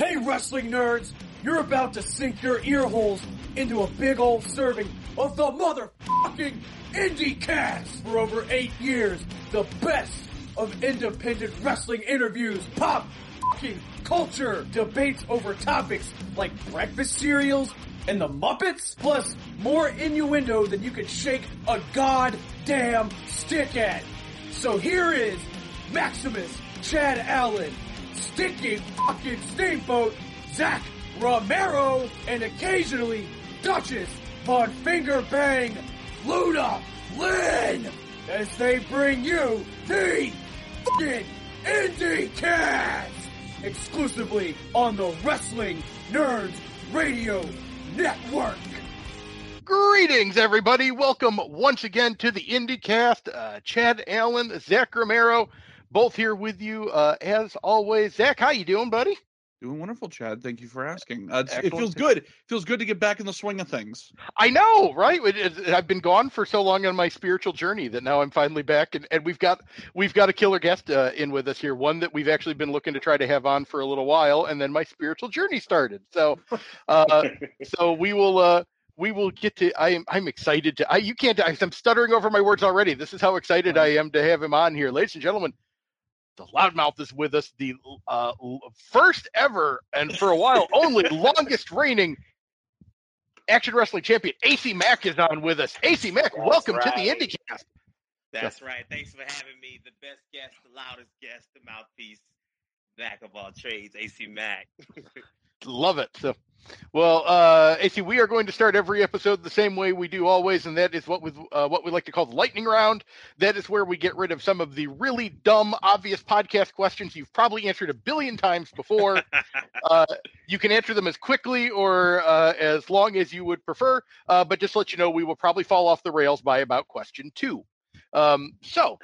Hey, wrestling nerds! You're about to sink your ear holes into a big old serving of the motherfucking IndieCast! For over eight years, the best of independent wrestling interviews, pop fucking culture, debates over topics like breakfast cereals and the Muppets, plus more innuendo than you could shake a goddamn stick at. So here is Maximus Chad Allen, Sticky fucking Steamboat, Zach Romero, and occasionally Duchess Von Fingerbang Luna Lynn as they bring you the fucking Indie Cast exclusively on the Wrestling Nerds Radio Network. Greetings, everybody. Welcome once again to the IndieCast. Uh, Chad Allen, Zach Romero, both here with you uh, as always. Zach, how you doing, buddy? Doing wonderful, Chad. Thank you for asking. Uh, it feels good. It feels good to get back in the swing of things. I know, right? It- it- I've been gone for so long on my spiritual journey that now I'm finally back, and, and we've got we've got a killer guest uh, in with us here. One that we've actually been looking to try to have on for a little while, and then my spiritual journey started. So, uh, so we will uh, we will get to. I am I'm excited to. I you can't. I'm stuttering over my words already. This is how excited I am to have him on here, ladies and gentlemen. The loudmouth is with us, the uh, first ever and for a while only longest reigning action wrestling champion AC Mack is on with us. AC Mack, That's welcome to the right. IndieCast. That's right. Thanks for having me. The best guest, the loudest guest, the mouthpiece, Zach of all trades, AC Mack. Love it. So, well, uh, AC, we are going to start every episode the same way we do always, and that is what we uh, what we like to call the lightning round. That is where we get rid of some of the really dumb, obvious podcast questions you've probably answered a billion times before. uh, you can answer them as quickly or uh, as long as you would prefer, uh, but just to let you know, we will probably fall off the rails by about question two. Um, so,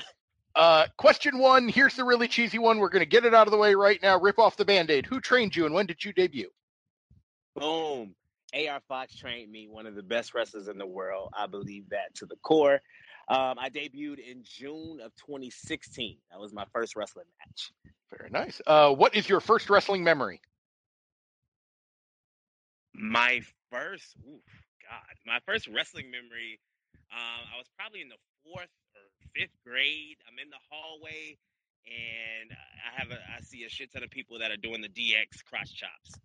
uh, question one here's the really cheesy one. We're going to get it out of the way right now. Rip off the band aid. Who trained you and when did you debut? Boom. AR Fox trained me, one of the best wrestlers in the world. I believe that to the core. Um, I debuted in June of 2016. That was my first wrestling match. Very nice. Uh, what is your first wrestling memory? My first, oof, God, my first wrestling memory. Um, I was probably in the fourth or fifth grade. I'm in the hallway, and I have a, I see a shit ton of people that are doing the DX cross chops.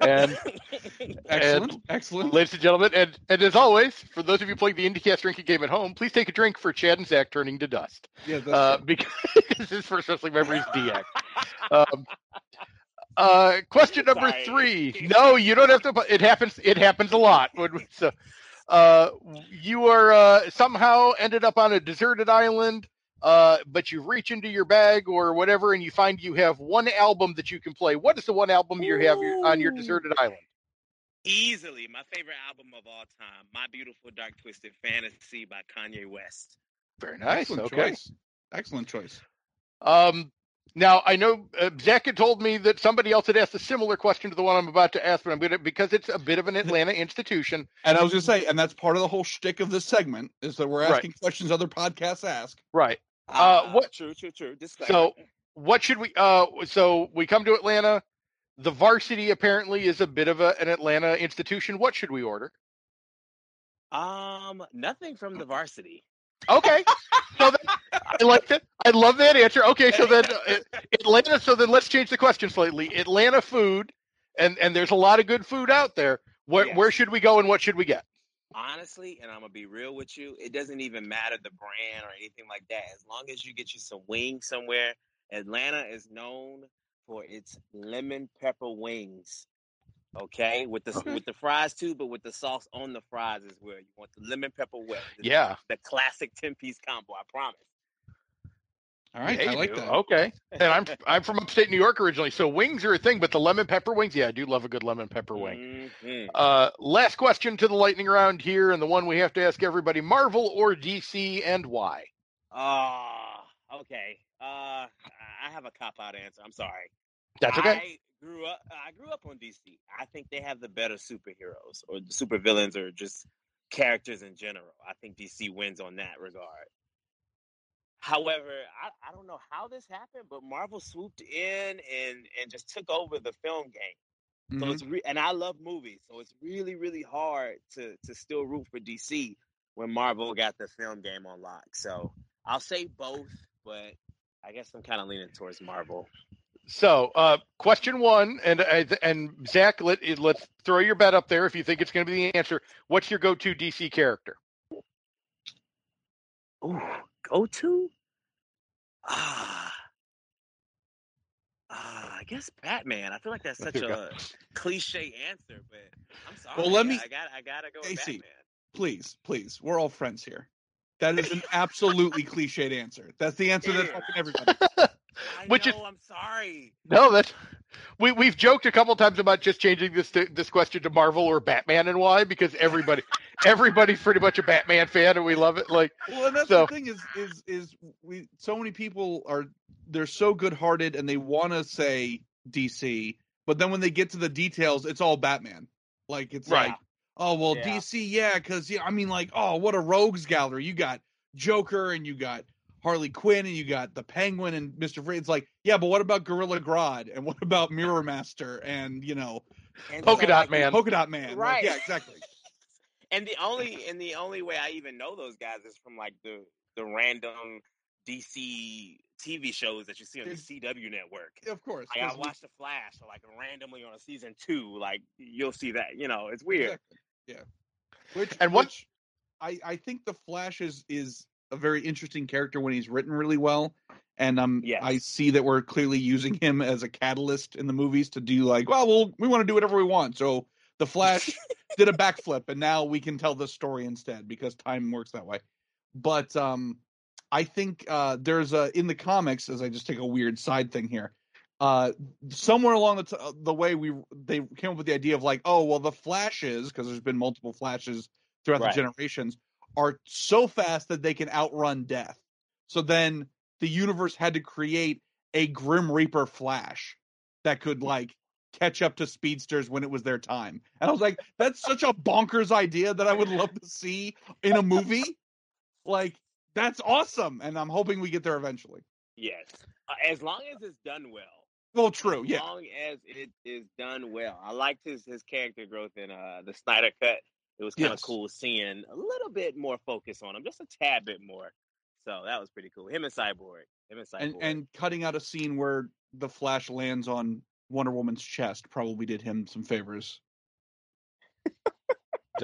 And Excellent. Excellent. ladies and gentlemen, and, and as always, for those of you playing the IndieCast drinking game at home, please take a drink for Chad and Zach turning to dust. Yeah, that's Uh, true. because his first wrestling memory is DX. Um, uh, question number Sorry. three. No, you don't have to. It happens. It happens a lot. When we- So, uh, you are uh, somehow ended up on a deserted island, uh, but you reach into your bag or whatever, and you find you have one album that you can play. What is the one album you have your- on your deserted island? Easily my favorite album of all time, My Beautiful Dark Twisted Fantasy by Kanye West. Very nice. Excellent okay. choice. Excellent choice. Um, now I know uh, Zach had told me that somebody else had asked a similar question to the one I'm about to ask, but I'm gonna because it's a bit of an Atlanta institution. And I was gonna say, and that's part of the whole shtick of this segment is that we're Right. asking questions other podcasts ask. Right. Ah, what- True, true, true. Disclaimer. So what should we? Uh, so we come to Atlanta. The varsity apparently is a bit of a, an Atlanta institution. What should we order? um, nothing from the varsity. Okay. so then, I like that. I love that answer. Okay, so then uh, Atlanta. So then let's change the question slightly. Atlanta food, and and there's a lot of good food out there. Where Yes. where should we go and what should we get? Honestly, and I'm gonna be real with you, it doesn't even matter the brand or anything like that. As long as you get you some wings somewhere, Atlanta is known for its lemon pepper wings. Okay, with the with the fries too, but with the sauce on the fries as well. You want the lemon pepper wet. Yeah. the classic ten piece combo. I promise. All right, Yeah, I like do. that. Okay. And I'm I'm from upstate New York originally, so wings are a thing, but the lemon pepper wings, yeah, I do love a good lemon pepper wing. Mhm. Uh, last question to the lightning round here, and the one we have to ask everybody: Marvel or DC, and why? Oh, okay. Uh, I have a cop out answer. I'm sorry. That's okay. I grew up. I grew up on DC. I think they have the better superheroes or super villains or just characters in general. I think DC wins on that regard. However, I, I don't know how this happened, but Marvel swooped in and and just took over the film game. So Mhm. it's re- and I love movies, so it's really really hard to to still root for DC when Marvel got the film game on lock. So I'll say both, but I guess I'm kind of leaning towards Marvel. So, uh, question one, and uh, and Zach, let let's throw your bet up there if you think it's going to be the answer. What's your go-to DC character? Ooh, go to? Ah. Ah, I guess Batman. I feel like that's such There you a cliche answer, but I'm sorry. Well, let me- I got. I gotta go AC. Batman. Please, please, we're all friends here. That is an absolutely cliched answer. That's the answer that Yeah. fucking everybody. I Which is- I'm sorry. No, that's we we've joked a couple times about just changing this to, this question to Marvel or Batman and why because everybody everybody's pretty much a Batman fan and we love it. Like, Well, and that's So- the thing is is is we so many people are they're so good-hearted and they want to say DC, but then when they get to the details, it's all Batman. Like it's Right. like, oh well, Yeah. DC, yeah, because yeah, I mean, like, oh, what a rogues gallery! You got Joker and you got Harley Quinn and you got the Penguin and Mister Freeze. It's like, yeah, but what about Gorilla Grodd and what about Mirror Master and you know And Polka so, Dot like, Man. Polka Dot Man? Like, Right. yeah, exactly. And the only and the only way I even know those guys is from like the the random DC TV shows that you see on the CW network. Of course. Like I 'cause we- watched The Flash, so like randomly on a season two, like you'll see that. You know, it's weird. Exactly. Yeah. Which And what- which I I think the Flash is is a very interesting character when he's written really well. And um Yes. I see that we're clearly using him as a catalyst in the movies to do like, well, we'll we want to do whatever we want. So the Flash did a backflip and now we can tell this story instead because time works that way. But um I think uh there's a in the comics as I just take a weird side thing here. Uh somewhere along the t- uh, the way we they came up with the idea of like, oh, well the flashes because there's been multiple flashes throughout Right. the generations are so fast that they can outrun death. So then the universe had to create a Grim Reaper Flash that could like catch up to speedsters when it was their time. And I was like, that's such a bonkers idea that I would love to see in a movie. Like, that's awesome. And I'm hoping we get there eventually. Yes, uh, as long as it's done well. Well, true. As Yeah. As long as it is done well. I liked his his character growth in uh the Snyder cut. It was kind of Yes. cool seeing a little bit more focus on him, just a tad bit more. So that was pretty cool. Him and Cyborg. Him and Cyborg. And and cutting out a scene where the Flash lands on Wonder Woman's chest probably did him some favors.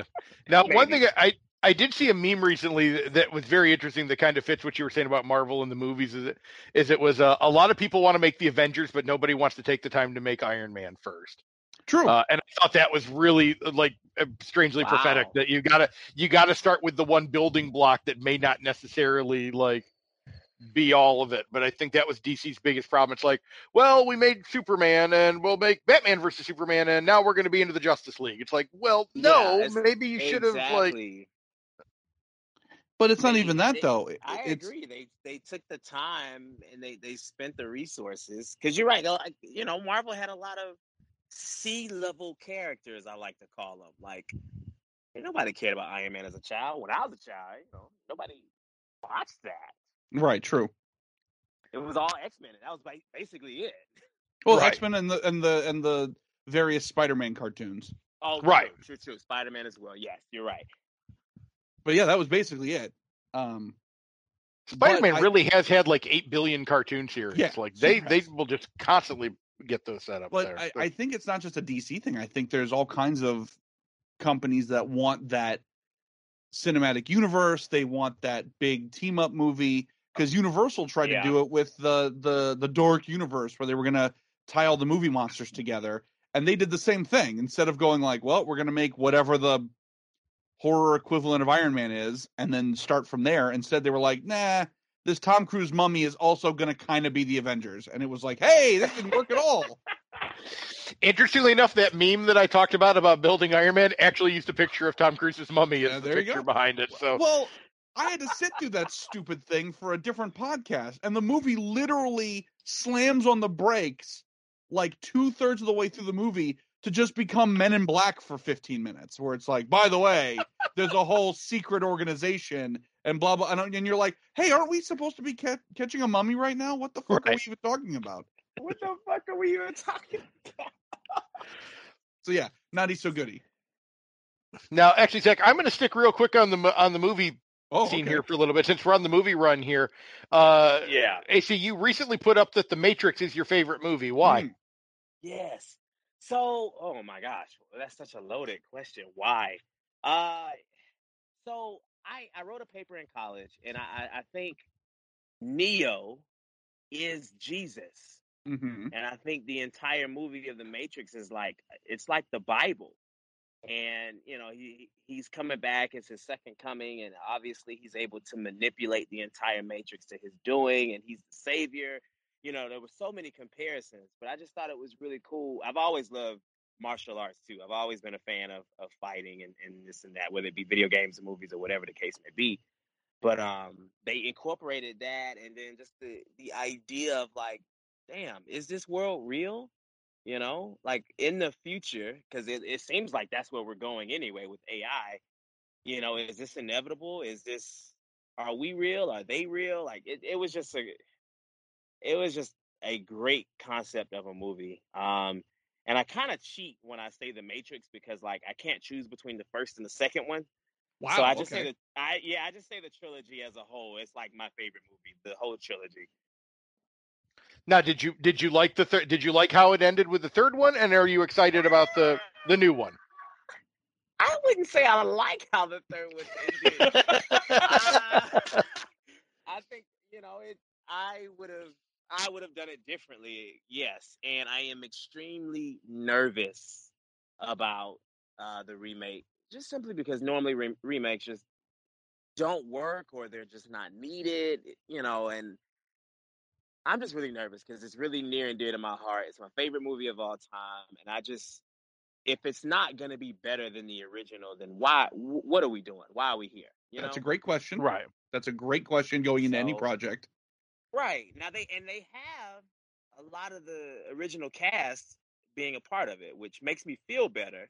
now one thing I I did see a meme recently that- that was very interesting that kind of fits what you were saying about Marvel and the movies is it is it was uh, a lot of people want to make the Avengers but nobody wants to take the time to make Iron Man first. True. Uh, and I thought that was really uh, like uh, strangely prophetic that you gotta you gotta start with the one building block that may not necessarily like be all of it. But I think that was DC's biggest problem. It's like, well, we made Superman and we'll make Batman versus Superman and now we're gonna be into the Justice League. It's like, well, no, Yeah, maybe you should have like but it's not they- even that they- though. It- I it's agree. They they took the time and they they spent the resources because you're right. Like, you know, Marvel had a lot of C level characters. I like to call them. Like nobody cared about Iron Man as a child. When I was a child, you know, nobody watched that. right. True. It was all X Men. That was basically it. Well, Right. X Men and the and the and the various Spider Man cartoons. Oh, Right. True, true, true. Spider Man as well. Yes, you're right. But yeah, that was basically it. Um, Spider-Man but I- really has had like eight billion cartoon series. Yeah, like they he they will just constantly get those set up but there. I, I think it's not just a DC thing. I think there's all kinds of companies that want that cinematic universe. They want that big team up movie uh, because Universal tried Yeah. to do it with the the the Dark universe where they were gonna tie all the movie monsters together, and they did the same thing. Instead of going like, well, we're gonna make whatever the horror equivalent of Iron Man is, and then start from there. Instead, they were like, nah. This Tom Cruise mummy is also going to kind of be the Avengers, and it was like, "Hey, this didn't work at all." Interestingly enough, that meme that I talked about about building Iron Man actually used a picture of Tom Cruise's mummy Yeah, as the picture behind it. So Well, I had to sit through that stupid thing for a different podcast, and the movie literally slams on the brakes like two thirds of the way through the movie to just become Men in Black for 15 minutes, where it's like, by the way, there's a whole secret organization, and blah blah, and, and you're like, hey, aren't we supposed to be ca- catching a mummy right now? What the fuck are we even talking about? What the fuck are we even talking about? So yeah, naughty so goody. Now, actually, Zach, I'm going to stick real quick on the on the movie Oh, scene okay. here for a little bit since we're on the movie run here. Uh, Yeah. AC, you recently put up that The Matrix is your favorite movie. Why? Hmm. Yes. So, oh my gosh, that's such a loaded question. Why? Uh, so I I wrote a paper in college, and I I think Neo is Jesus, Mhm. and I think the entire movie of the Matrix is like it's like the Bible, and you know he he's coming back. It's his second coming, and obviously he's able to manipulate the entire Matrix to his doing, and he's the savior you know, there were so many comparisons, but I just thought it was really cool. I've always loved martial arts too. I've always been a fan of, of fighting and, and this and that, whether it be video games or movies or whatever the case may be. But um, they incorporated that, and then just the the idea of like, damn, is this world real? You know, like in the future, because it, it seems like that's where we're going anyway with AI. You know, is this inevitable? Is this are we real? Are they real? Like it, it was just a it was just a great concept of a movie. Um, and I kind of cheat when I say the Matrix because like I can't choose between the first and the second one. Wow. so I just okay. say the I yeah, I just say the trilogy as a whole. It's like my favorite movie, the whole trilogy. Now, did you did you like the third? Did you like how it ended with the third one? And are you excited about the the new one? I wouldn't say I like how the third one ended. Uh, I think you know it. I would have. I would have done it differently. Yes, and I am extremely nervous about uh, the remake, just simply because normally re- remakes just don't work or they're just not needed. You know, and I'm just really nervous because it's really near and dear to my heart. It's my favorite movie of all time, and I just. If it's not going to be better than the original, then why? wh- What are we doing? Why are we here? You That's know? a great question. Right. That's a great question going into any project. Right. Now they and they have a lot of the original cast being a part of it, which makes me feel better.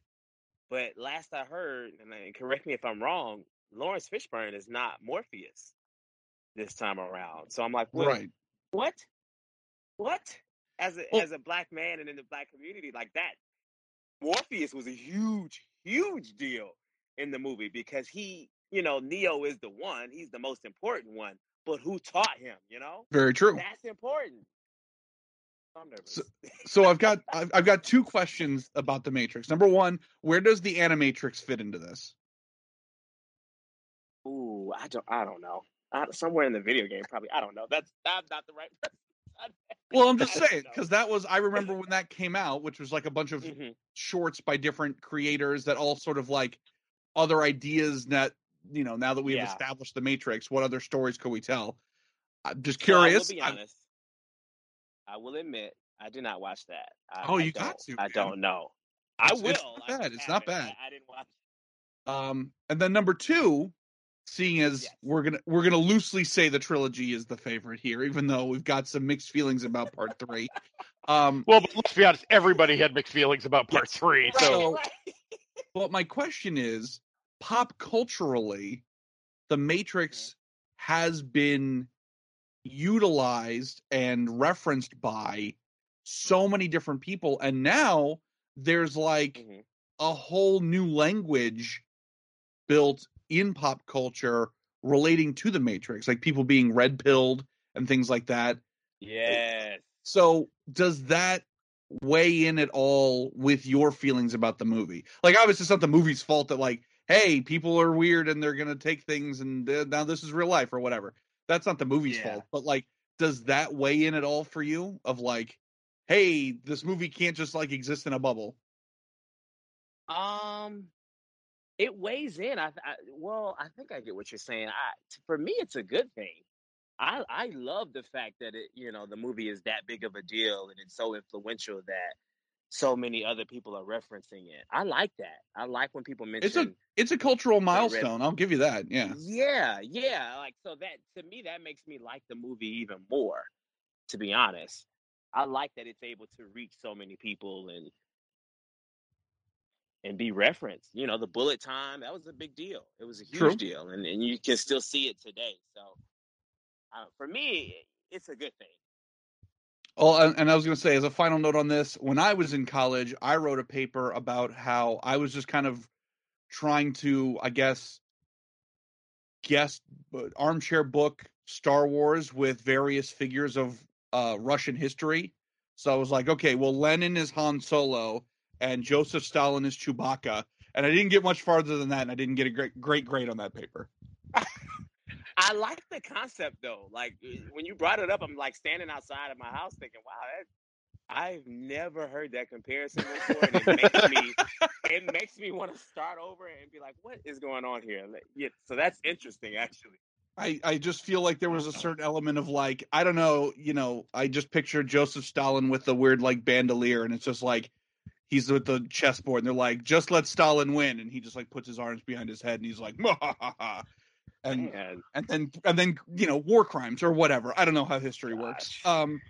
But last I heard, and correct me if I'm wrong, Laurence Fishburne is not Morpheus this time around. So I'm like, what? Right. What? What? As a Well- as a black man and in the black community, like that, Morpheus was a huge, huge deal in the movie because he, you know, Neo is the one. He's the most important one. But who taught him? You know, Very true. that's important. I'm nervous. So- So I've got I've, I've got two questions about the Matrix. Number one, where does the Animatrix fit into this? Ooh, I don't, I don't know. I, somewhere in the video game, probably. I don't know. That's I'm not the right. Well, I'm just saying because that was I remember when that came out, which was like a bunch of Mhm. shorts by different creators that all sort of like other ideas that you know now that we've Yeah. established the Matrix, what other stories could we tell? I'm just So I will curious. be I- honest. I will admit, I did not watch that. I, Oh, I you got don't- to, I don't know. I It's- will. it's not bad. It's not bad. I, I didn't watch. Um, and then number two, seeing as Yes. we're gonna we're gonna loosely say the trilogy is the favorite here, even though we've got some mixed feelings about part three. Um, Well, but let's be honest. Everybody had mixed feelings about part three. Right, So right. but my question is, pop culturally, the Matrix has been utilized and referenced by so many different people, and now there's like Mhm. a whole new language built in pop culture relating to the Matrix, like people being red pilled and things like that. Yes. So, does that weigh in at all with your feelings about the movie? Like, obviously, it's not the movie's fault that, like, hey, people are weird and they're gonna take things and now this is real life or whatever. That's not the movie's Yeah. fault. But like, does that weigh in at all for you? Of like, hey, this movie can't just like exist in a bubble. Um, it weighs in. I, I well, I think I get what you're saying. I for me, it's a good thing. I I love the fact that it, you know, the movie is that big of a deal and it's so influential that so many other people are referencing it. I like that. I like when people mention. It's a it's a cultural milestone. I'll give you that. Yeah. yeah, yeah. Like so that to me that makes me like the movie even more. To be honest, I like that it's able to reach so many people and and be referenced. You know, the bullet time that was a big deal. It was a huge True. deal, and and you can still see it today. So, uh, for me, it's a good thing. Oh, and, I was going to say, as a final note on this, when I was in college, I wrote a paper about how I was just kind of trying to, I guess, guess uh, armchair book Star Wars with various figures of uh, Russian history. So I was like, okay, well, Lenin is Han Solo and Joseph Stalin is Chewbacca, and I didn't get much farther than that, and I didn't get a great great grade on that paper. I like the concept though. Like uh, when you brought it up, I'm like standing outside of my house thinking, "Wow, that, I've never heard that comparison before." And it makes me, it makes me want to start over and be like, "What is going on here?" Like, Yeah, so that's interesting, actually. I, I just feel like there was a certain element of like I don't know, you know, I just picture Joseph Stalin with the weird like bandolier, and it's just like he's with the chessboard, and they're like, just let Stalin win, and he just like puts his arms behind his head, and he's like, "Mwahaha." And Man, and then and then you know war crimes or whatever. I don't know how history works. Gosh. Um,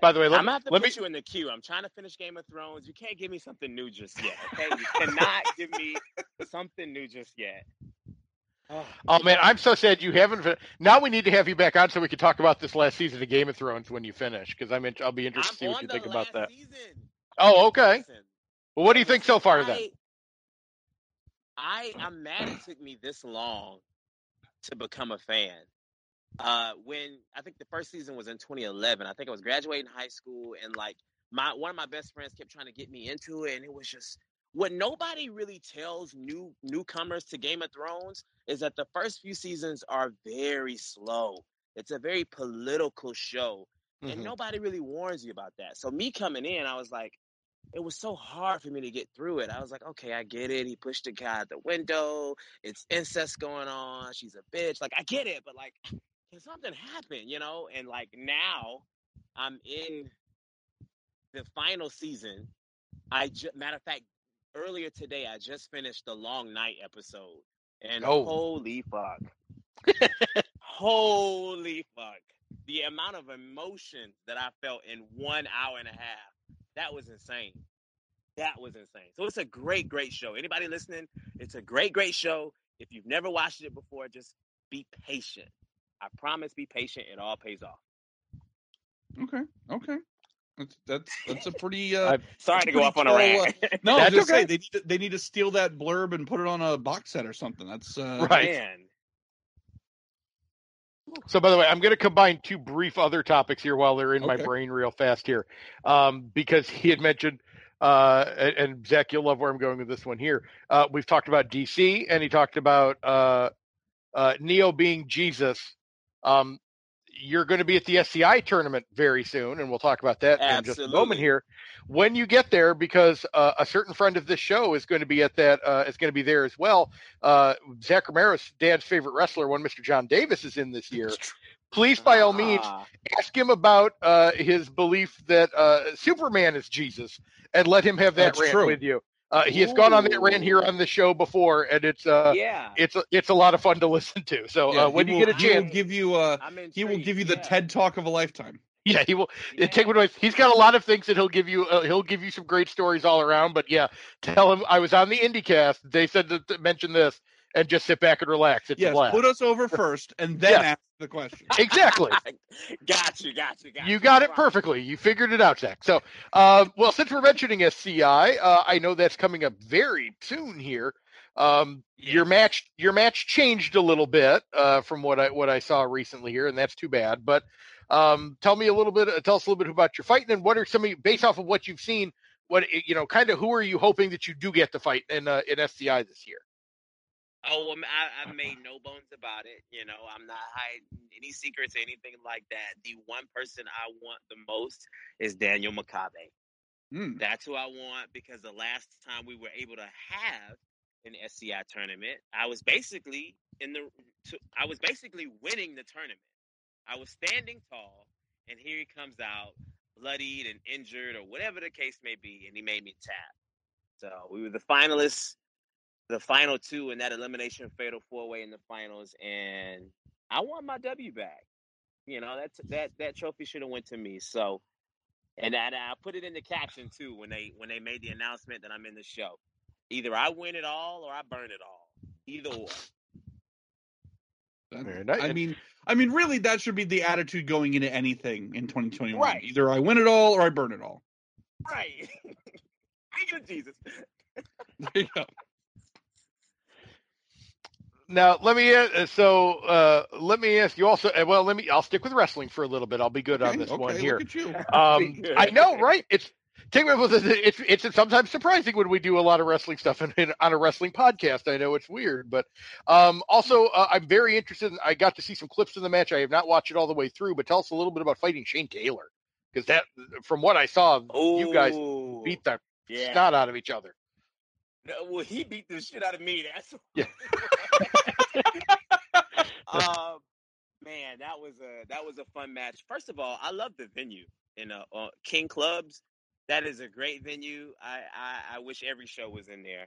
By the way, let, I'm gonna have to let put me you in the queue. I'm trying to finish Game of Thrones. You can't give me something new just yet. Okay, you cannot give me something new just yet. Oh, Oh man, I'm so sad you haven't. fin- Now we need to have you back on so we can talk about this last season of Game of Thrones when you finish, because I'm in, I'll be interested to see what you the think about that. Season. Oh, okay. Listen, Well, what do you think so far then? I, I I'm mad it took me this long to become a fan. Uh, when I think the first season was in 2011, I think I was graduating high school, and like my one of my best friends kept trying to get me into it, and it was just what nobody really tells new newcomers to Game of Thrones is that the first few seasons are very slow. It's a very political show, and Mhm. nobody really warns you about that. So me coming in, I was like, it was so hard for me to get through it. I was like, okay, I get it. He pushed the guy out the window. It's incest going on. She's a bitch. Like I get it, but like, can something happen? You know? And like now, I'm in the final season. I ju- matter of fact, earlier today, I just finished the Long Night episode, and Oh. holy fuck, holy fuck, the amount of emotion that I felt in one hour and a half, that was insane. That was insane. So it's a great, great show. Anybody listening, it's a great, great show. If you've never watched it before, just be patient. I promise, be patient. It all pays off. okay, okay, that's that's that's a pretty. Uh, Sorry to go pretty off on a thorough, rant. no, I That's just okay. say they need to, they need to steal that blurb and put it on a box set or something. That's uh, Right. Man. So, by the way, I'm going to combine two brief other topics here while they're in my brain real fast here, um, because he had mentioned, uh, and, and Zach, you'll love where I'm going with this one here. Uh, we've talked about DC, and he talked about uh, uh, Neo being Jesus. Um, you're going to be at the SCI tournament very soon, and we'll talk about that in just a moment here. When you get there, because uh, a certain friend of this show is going to be at that, uh, is going to be there as well. Uh, Zach Romero's dad's favorite wrestler, one Mr. Jon Davis, is in this year. Please, by all means, Ah, ask him about uh, his belief that uh, Superman is Jesus, and let him have that That's rant true. with you. Uh, he has gone on that rant here on the show before, and it's uh, yeah. it's a, it's a lot of fun to listen to. So yeah, uh, when he you will- get a he will chance, give you uh, he will give you the yeah. TED talk of a lifetime. yeah, he will Yeah. take what advice. He's got a lot of things that he'll give you. Uh, he'll give you some great stories all around. But yeah, tell him I was on the IndieCast. They said to, to mention this, and just sit back and relax. It's a Yes, blast. put us over first, and then Yes. ask the question. exactly. got you, got you, got you. You got it perfectly. You figured it out, Zach. So, uh, well, since we're mentioning SCI, uh, I know that's coming up very soon here. Um, Your match, your match changed a little bit uh, from what I what I saw recently here, and that's too bad. But um, tell me a little bit. Uh, tell us a little bit about your fighting, and what are some of you, based off of what you've seen. What you know, kind of who are you hoping that you do get to fight in uh, in SCI this year? Oh, I, I made no bones about it. You know, I'm not hiding any secrets or anything like that. The one person I want the most is Daniel Makabe. Hmm. That's who I want because the last time we were able to have an SCI tournament, I was basically in the I was basically winning the tournament. I was standing tall, and here he comes out bloodied and injured or whatever the case may be, and he made me tap. So we were the finalists, the final two in that elimination fatal four way in the finals, and I want my W back. You know that that that trophy should have went to me. So, and I, I put it in the caption too when they when they made the announcement that I'm in the show. Either I win it all or I burn it all. Either or. I mean, I mean, really, that should be the attitude going into anything in 2021. Right. Either I win it all or I burn it all. Right. Thank you, Jesus. There you go. Now let me uh, so uh, let me ask you also. uh, Well, let me. I'll stick with wrestling for a little bit. I'll be good on this okay, one look here. at you. Um, I know, right? It's take me with it. It's it's sometimes surprising when we do a lot of wrestling stuff in, in, on a wrestling podcast. I know it's weird, but um, also uh, I'm very interested. In, I got to see some clips of the match. I have not watched it all the way through, but tell us a little bit about fighting Shane Taylor because that, from what I saw, you guys beat the yeah. snot out of each other. No, well, he beat the shit out of me. That's Yeah. um, man, that was a that was a fun match. First of all, I love the venue in uh, uh, King Clubs. That is a great venue. I, I I wish every show was in there.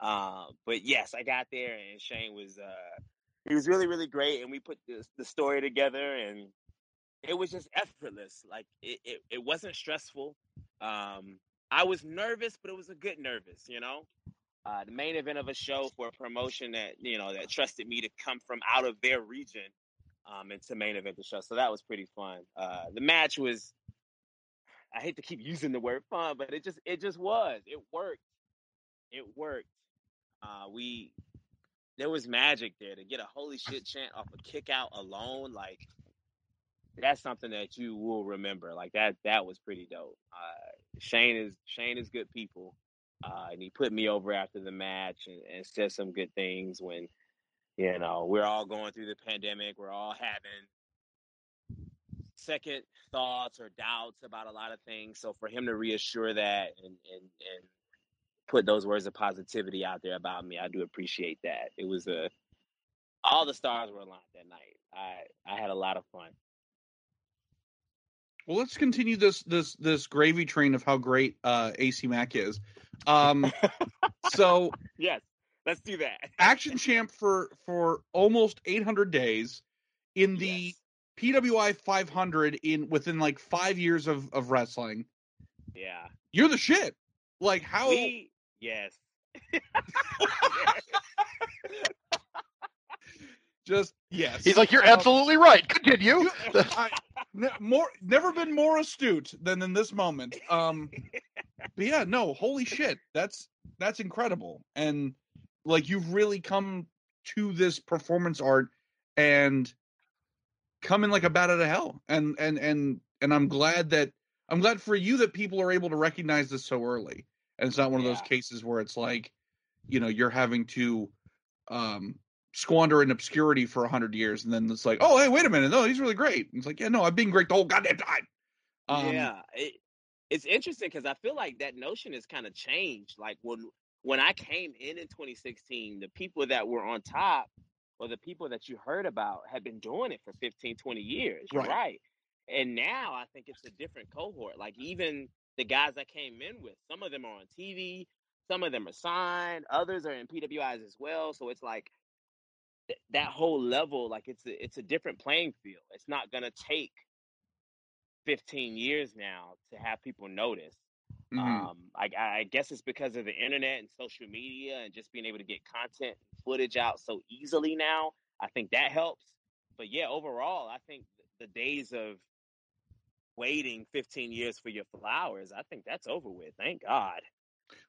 Um, but yes, I got there and Shane was uh he was really really great, and we put the the story together, and it was just effortless. Like it it, it wasn't stressful. Um, I was nervous, but it was a good nervous, you know. Uh, the main event of a show for a promotion that you know that trusted me to come from out of their region um, and main event the show. So that was pretty fun. Uh, the match was, I hate to keep using the word fun, but it just it just was. It worked. It worked. Uh, we there was magic there to get a holy shit chant off a kick out alone. Like that's something that you will remember. Like that that was pretty dope. Uh, Shane is Shane is good people. Uh, and he put me over after the match and, and said some good things when, you know, we're all going through the pandemic. We're all having second thoughts or doubts about a lot of things. So for him to reassure that and, and, and put those words of positivity out there about me, I do appreciate that. It was a, all the stars were aligned that night. I, I had a lot of fun. Well, let's continue this this this gravy train of how great uh, AC Mack is. Um, so Yes, let's do that. action champ for for almost 800 days in the Yes. PWI 500 in within like five years of of wrestling. Yeah. You're the shit. Like how? We, yes. Just yes. He's like, "You're Um, absolutely right." Continue. you- I, ne- more never been more astute than in this moment. Um, but yeah, no, holy shit, that's that's incredible, and like you've really come to this performance art and come in like a bat out of hell, and and and and I'm glad that I'm glad for you that people are able to recognize this so early, and it's not one of those cases where it's like, you know, you're having to um squander in obscurity for a hundred years, and then it's like, oh, hey, wait a minute, no, he's really great. And it's like, yeah, no, I've been great the whole goddamn time. Um, yeah, it, it's interesting because I feel like that notion has kind of changed. Like when when I came in in 2016, the people that were on top or the people that you heard about had been doing it for 15, 20 years, Right. right? And now I think it's a different cohort. Like even the guys I came in with, some of them are on TV, some of them are signed, others are in PWIs as well. So it's like th- that whole level, like it's a, it's a different playing field. It's not gonna take 15 years now to have people notice. mhm. Um, I, I guess it's because of the internet and social media and just being able to get content and footage out so easily now. I think that helps. But yeah, overall, I think the days of waiting 15 years for your flowers, I think that's over with. Thank God.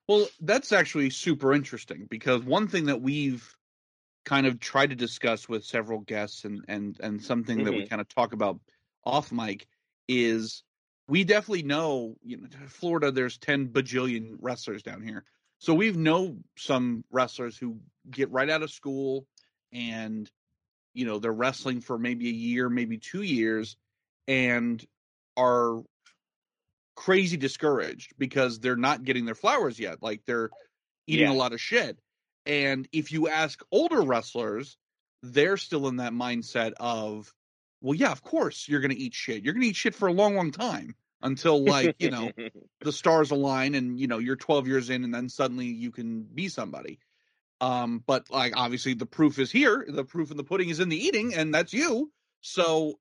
Well, that's actually super interesting because one thing that we've kind of tried to discuss with several guests and and and something that we mm-hmm. kind of talk about off mic is we definitely know you know Florida there's 10 bajillion wrestlers down here. So we've know some wrestlers who get right out of school and you know they're wrestling for maybe a year, maybe 2 years and are crazy discouraged because they're not getting their flowers yet. Like they're eating Yeah. a lot of shit. And if you ask older wrestlers, they're still in that mindset of, well, yeah, of course you're going to eat shit. You're going to eat shit for a long, long time until like, you know, the stars align and, you know, you're 12 years in and then suddenly you can be somebody. Um, but like obviously the proof is here. The proof in the pudding is in the eating, and that's you. So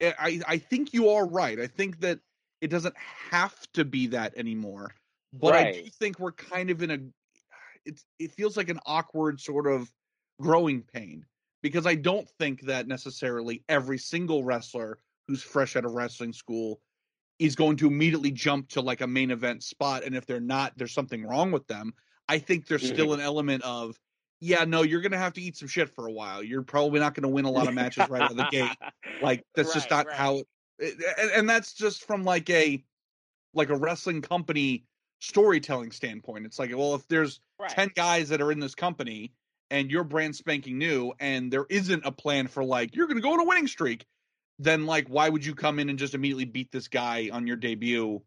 eh, I I think you are right. I think that it doesn't have to be that anymore. But I do think we're kind of in a it's it feels like an awkward sort of growing pain because I don't think that necessarily every single wrestler who's fresh out of wrestling school is going to immediately jump to like a main event spot and if they're not there's something wrong with them i think there's Mm-hmm. still an element of yeah no you're gonna have to eat some shit for a while you're probably not gonna win a lot of matches right out of the gate like that's just not right. how it, and, and that's just from like a like a wrestling company storytelling standpoint it's like well if there's Right. 10 guys that are in this company and you're brand spanking new and there isn't a plan for like you're going to go on a winning streak then like why would you come in and just immediately beat this guy on your debut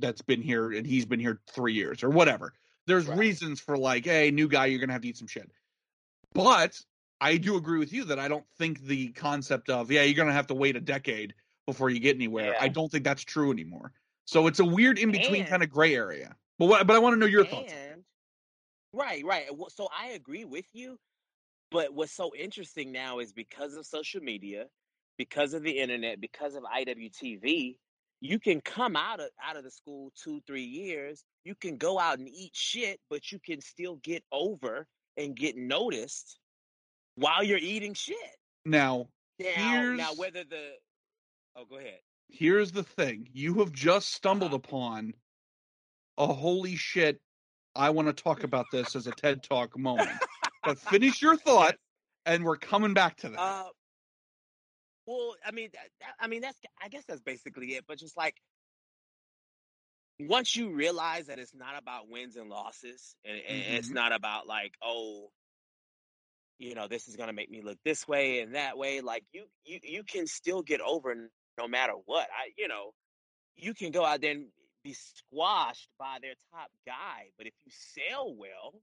that's been here and he's been here 3 years or whatever there's Right. reasons for like hey new guy you're going to have to eat some shit but I do agree with you that I don't think the concept of yeah you're going to have to wait a decade before you get anywhere Yeah. I don't think that's true anymore so it's a weird in between kind of gray area but what, but I want to know your thoughts And right, right. So I agree with you, but what's so interesting now is because of social media, because of the internet, because of IWTV, you can come out of out of the school two, three years. You can go out and eat shit, but you can still get over and get noticed while you're eating shit. now Now, Here's- now whether the oh, go ahead. Here's the thing you have just stumbled Uh-huh. upon a holy shit i want to talk about this as a ted talk moment but finish your thought and we're coming back to that Uh, well, I mean, that, I mean, that's, I guess that's basically it. But just like once you realize that it's not about wins and losses, and, and it's Mhm. not about like, oh, you know, this is gonna make me look this way and that way. Like you, you, you can still get over no matter what. I, you know, you can go out there and be squashed by their top guy, but if you sell well,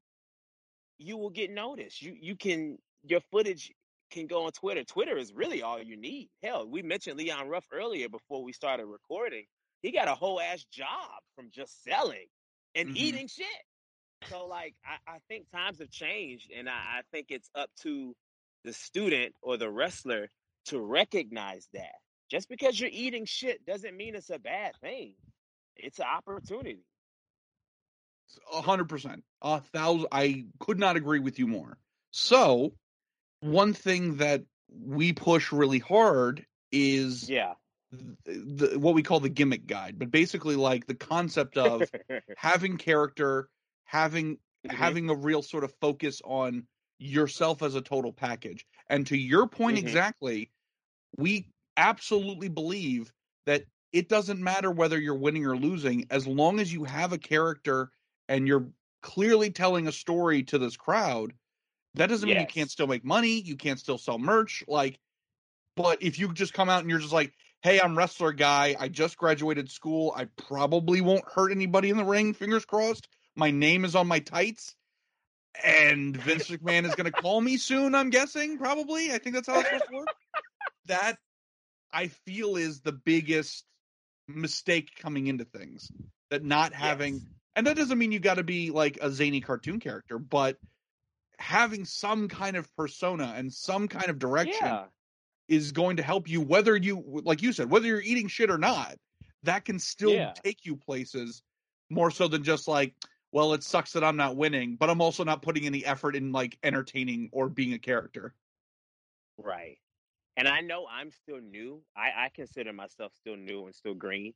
you will get noticed. You, you can your footage can go on Twitter. Twitter is really all you need. Hell, we mentioned Leon Ruff earlier before we started recording. He got a whole ass job from just selling and Mhm. eating shit. So like I, I think times have changed and I, I think it's up to the student or the wrestler to recognize that. Just because you're eating shit doesn't mean it's a bad thing. It's an opportunity. A hundred percent a thousand i could not agree with you more so one thing that we push really hard is Yeah. the, the what we call the gimmick guide but basically like the concept of having character having Mhm. having a real sort of focus on yourself as a total package and to your point Mhm. exactly we absolutely believe that it doesn't matter whether you're winning or losing as long as you have a character and you're clearly telling a story to this crowd that doesn't mean you can't still make money you can't still sell merch like but if you just come out and you're just like hey i'm wrestler guy i just graduated school i probably won't hurt anybody in the ring fingers crossed my name is on my tights and vince mcmahon is going to call me soon i'm guessing probably i think that's how it's supposed to work. That i feel is the biggest mistake coming into things that not having Yes. and that doesn't mean you got to be like a zany cartoon character but having some kind of persona and some kind of direction Yeah. is going to help you whether you like you said whether you're eating shit or not that can still Yeah. take you places more so than just like well it sucks that i'm not winning but i'm also not putting any effort in like entertaining or being a character Right. And I know I'm still new. I, I consider myself still new and still green.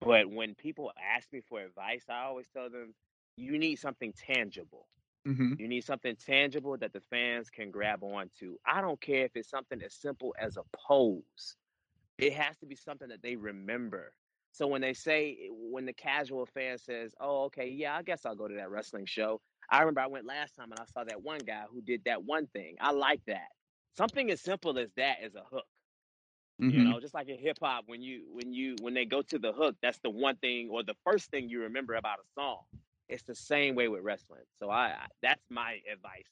But when people ask me for advice, I always tell them you need something tangible. mm-hmm. You need something tangible that the fans can grab onto. I don't care if it's something as simple as a pose. It has to be something that they remember. So when they say, when the casual fan says, "Oh, okay, yeah, I guess I'll go to that wrestling show," I remember I went last time and I saw that one guy who did that one thing. I like that. Something as simple as that is a hook. You Mm-hmm. know, just like in hip hop, when you when you when they go to the hook, that's the one thing or the first thing you remember about a song. It's the same way with wrestling. So I, I that's my advice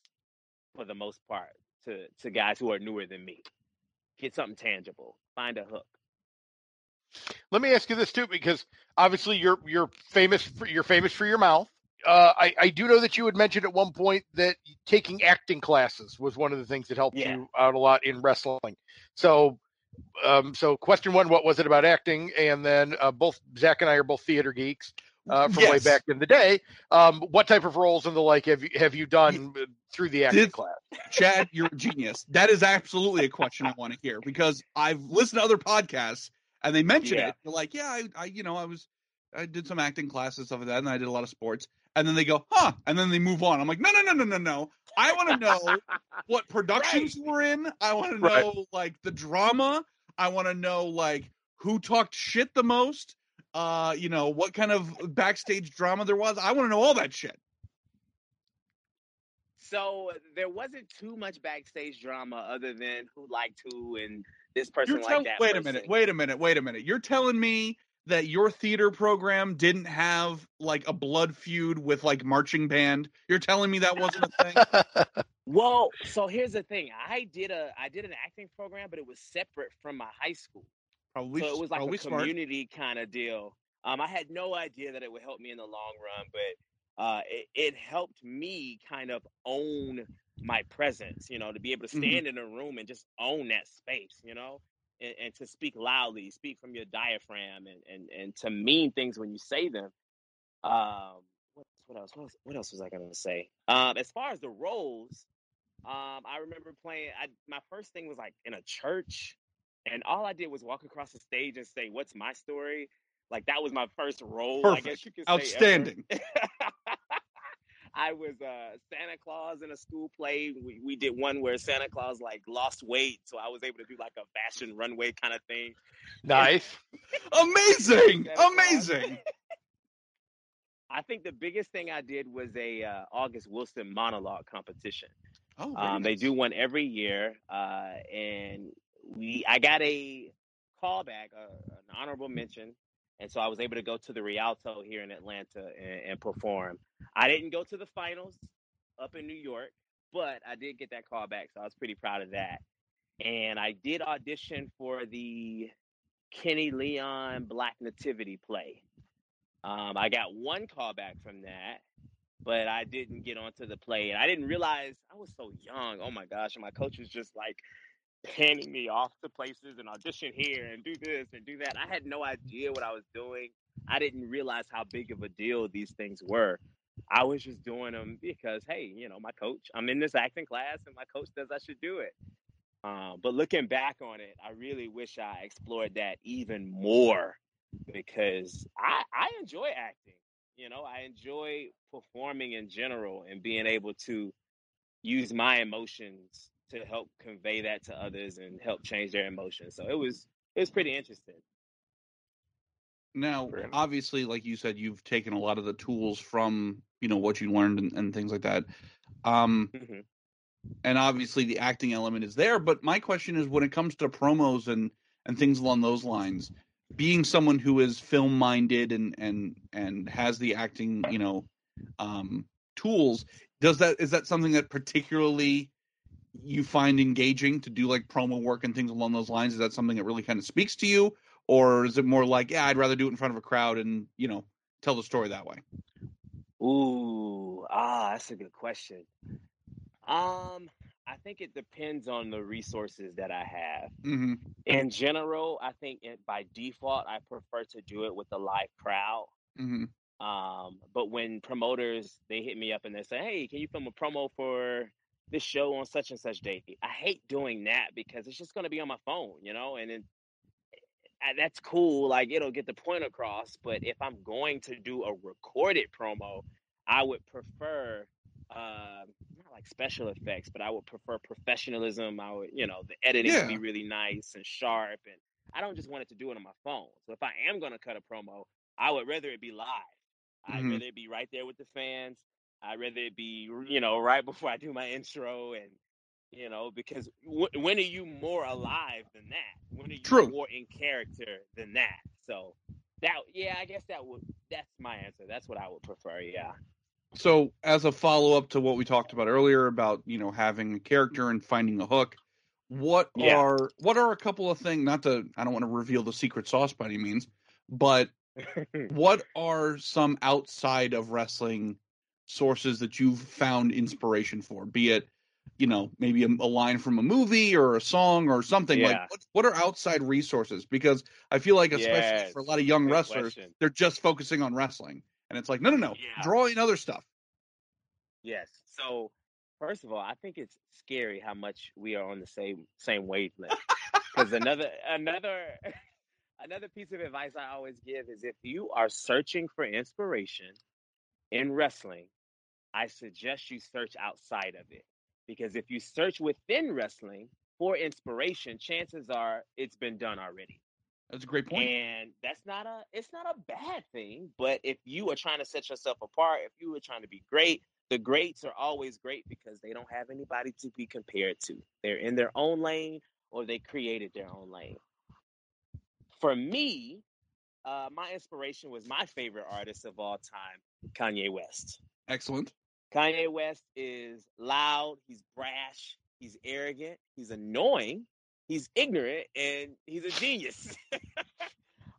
for the most part to to guys who are newer than me. Get something tangible. Find a hook. Let me ask you this too, because obviously you're you're famous for you're famous for your mouth. Uh, I I do know that you had mentioned at one point that taking acting classes was one of the things that helped Yeah. you out a lot in wrestling. So, um, so question one, what was it about acting? And then uh, both Zach and I are both theater geeks. uh, from way back in the day. Um, what type of roles and the like have you have you done through the acting Did- class? Chad, you're a genius. That is absolutely a question I want to hear because I've listened to other podcasts and they mention Yeah. it. They're like, yeah, I, I, you know, I was, I did some acting classes stuff like that, and I did a lot of sports. And then they go, huh? And then they move on. I'm like, no, no, no, no, no, no. I want to know what productions you were in. I want to Right. know like the drama. I want to know like who talked shit the most. Uh, you know what kind of backstage drama there was. I want to know all that shit. So there wasn't too much backstage drama other than who liked who and this person tell- that. wait a minute, wait a minute, wait a minute. You're telling me that your theater program didn't have like a blood feud with like marching band? You're telling me that wasn't a thing? Well, so here's the thing. I did a I did an acting program, but it was separate from my high school. Probably, so it was like a community kind of deal. Um, I had no idea that it would help me in the long run, but uh, it, it helped me kind of own my presence. You know, to be able to Mhm. stand in a room and just own that space. You know, and, and to speak loudly, speak from your diaphragm, and and and to mean things when you say them. Um, what, what else? What else? What else was I going to say? Um, as far as the roles, um, I remember playing. I, my first thing was like in a church, and all I did was walk across the stage and say, "What's my story?" Like that was my first role. I guess Perfect. you could say. Outstanding. I was uh, Santa Claus in a school play. We, we did one where Santa Claus like lost weight, so I was able to do like a fashion runway kind of thing. nice. Amazing, amazing. I think the biggest thing I did was a uh, August Wilson monologue competition. Oh, very Um, they do one every year, uh, and we I got a callback, uh, an honorable mention, and so I was able to go to the Rialto here in Atlanta and, and perform. I didn't go to the finals up in New York, but I did get that callback, so I was pretty proud of that. And I did audition for the Kenny Leon Black Nativity play. Um, I got one callback from that, but I didn't get onto the play. And I didn't realize I was so young. Oh my gosh. And my coach was just like handing me off to places and audition here and do this and do that. I had no idea what I was doing. I didn't realize how big of a deal these things were. I was just doing them because, hey, you know, my coach, I'm in this acting class and my coach says I should do it. Um, but looking back on it, I really wish I explored that even more because I, I enjoy acting. You know, I enjoy performing in general and being able to use my emotions to help convey that to others and help change their emotions. So it was it was pretty interesting. Now, obviously, like you said, you've taken a lot of the tools from you know what you learned and, and things like that. Um, Mhm. and obviously the acting element is there. But my question is, when it comes to promos and and things along those lines, being someone who is film minded and and and has the acting, you know, um, tools, does that is that something that particularly you find engaging to do like promo work and things along those lines? Is that something that really kind of speaks to you, or is it more like, yeah, I'd rather do it in front of a crowd and you know tell the story that way? Ooh, ah, that's a good question. Um, I think it depends on the resources that I have. Mm-hmm. In general, I think it, by default, I prefer to do it with a live crowd. Mm-hmm. Um, but when promoters they hit me up and they say, "Hey, can you film a promo for this show on such and such date?" I hate doing that because it's just going to be on my phone, you know, and then that's cool. Like it'll get the point across. But if I'm going to do a recorded promo, I would prefer uh, not like special effects, but I would prefer professionalism. I would, you know, the editing to be really nice and sharp, and I don't just want it to do it on my phone. So if I am going to cut a promo, I would rather it be live. I'd Mhm. rather it be right there with the fans. I'd rather it be, you know, right before I do my intro and, you know, because w- when are you more alive than that? When are you True. more in character than that? So that, yeah, I guess that would, that's my answer. That's what I would prefer. Yeah. So, as a follow up to what we talked about earlier about you know having a character and finding a hook, what Yeah. are what are a couple of things? Not to I don't want to reveal the secret sauce by any means, but what are some outside of wrestling sources that you've found inspiration for? Be it you know maybe a, a line from a movie or a song or something like Yeah. what, what are outside resources because i feel like especially Yes. for a lot of young Good wrestlers question. they're just focusing on wrestling And it's like, no, no, no, Yeah. draw in other stuff. Yes. So first of all, I think it's scary how much we are on the same same wavelength. Because another another another piece of advice I always give is if you are searching for inspiration in wrestling, I suggest you search outside of it. Because if you search within wrestling for inspiration, chances are it's been done already. That's a great point. And that's not a it's not a bad thing, but if you are trying to set yourself apart, if you are trying to be great, the greats are always great because they don't have anybody to be compared to. They're in their own lane or they created their own lane. For me, uh, my inspiration was my favorite artist of all time, Kanye West. Excellent. Kanye West is loud, he's brash, he's arrogant, he's annoying, he's ignorant, and he's a genius.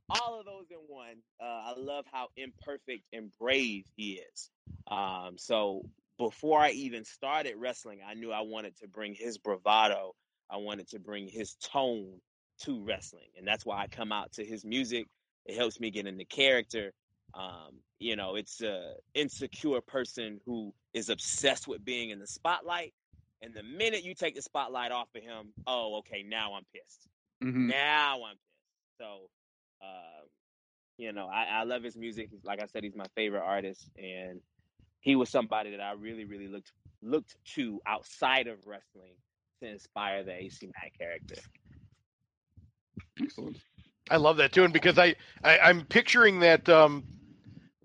All of those in one. Uh, I love how imperfect and brave he is. Um, so before I even started wrestling, I knew I wanted to bring his bravado, I wanted to bring his tone to wrestling. And that's why I come out to his music. It helps me get into character. Um, you know, it's a insecure person who is obsessed with being in the spotlight. And the minute you take the spotlight off of him, oh, okay, now I'm pissed. hmm Now I'm pissed. So, um, you know, I, I love his music. Like I said, he's my favorite artist, and he was somebody that I really, really looked looked to outside of wrestling to inspire the AC Mack character. Excellent. I love that tune because I, I I'm picturing that um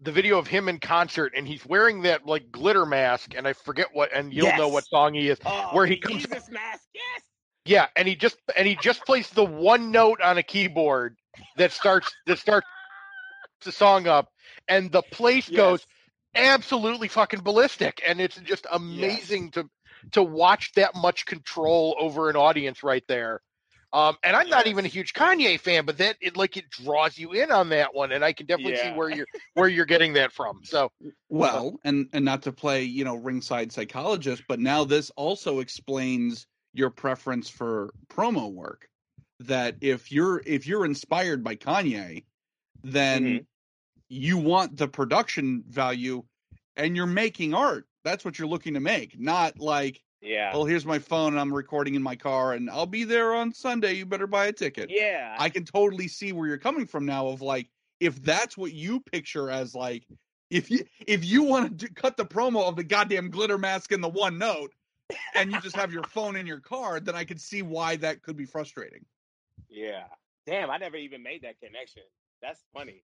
the video of him in concert and he's wearing that like glitter mask and I forget what and you'll know what song he is. Oh, Where he comes- Jesus mask, yes. Yeah, and he just and he just plays the one note on a keyboard that starts that starts the song up and the place goes absolutely fucking ballistic and it's just amazing to to watch that much control over an audience right there um and i'm not even a huge kanye fan but that it like it draws you in on that one and i can definitely see where you're where you're getting that from so Well, and and not to play, you know, ringside psychologist, but now this also explains your preference for promo work. That if you're if you're inspired by Kanye, then Mhm. you want the production value and you're making art. That's what you're looking to make, not like, Yeah. well, here's my phone and I'm recording in my car and I'll be there on Sunday. You better buy a ticket. Yeah. I can totally see where you're coming from now of like if that's what you picture as like if you if you want to cut the promo of the goddamn glitter mask and the one note and you just have your phone in your car then I could see why that could be frustrating. yeah. Damn, I never even made that connection. That's funny.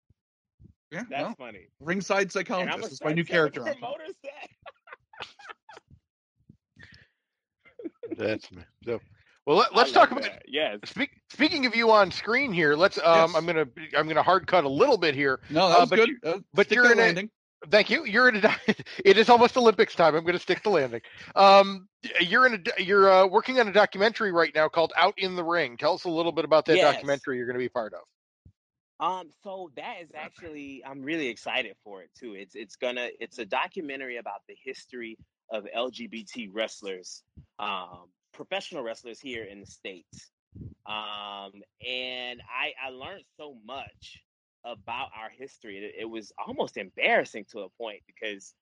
Yeah, That's well, funny. ringside psychologist is my new character. arc. Promoters that. That's me. so well let, let's talk about that. Yes. speak, speaking of you on screen here let's um Yes. i'm gonna i'm gonna hard cut a little bit here No, that Uh, was but good. you- Uh, but you're that in a- Thank you. You're in a. It is almost Olympics time. I'm going to stick the landing. Um, you're in a. You're uh, working on a documentary right now called "Out in the Ring." Tell us a little bit about that Yes. documentary you're going to be part of. Um, so that is actually I'm really excited for it too. It's it's gonna it's a documentary about the history of LGBT wrestlers, um, professional wrestlers here in the states. Um, and I I learned so much about our history. It, it was almost embarrassing to a point because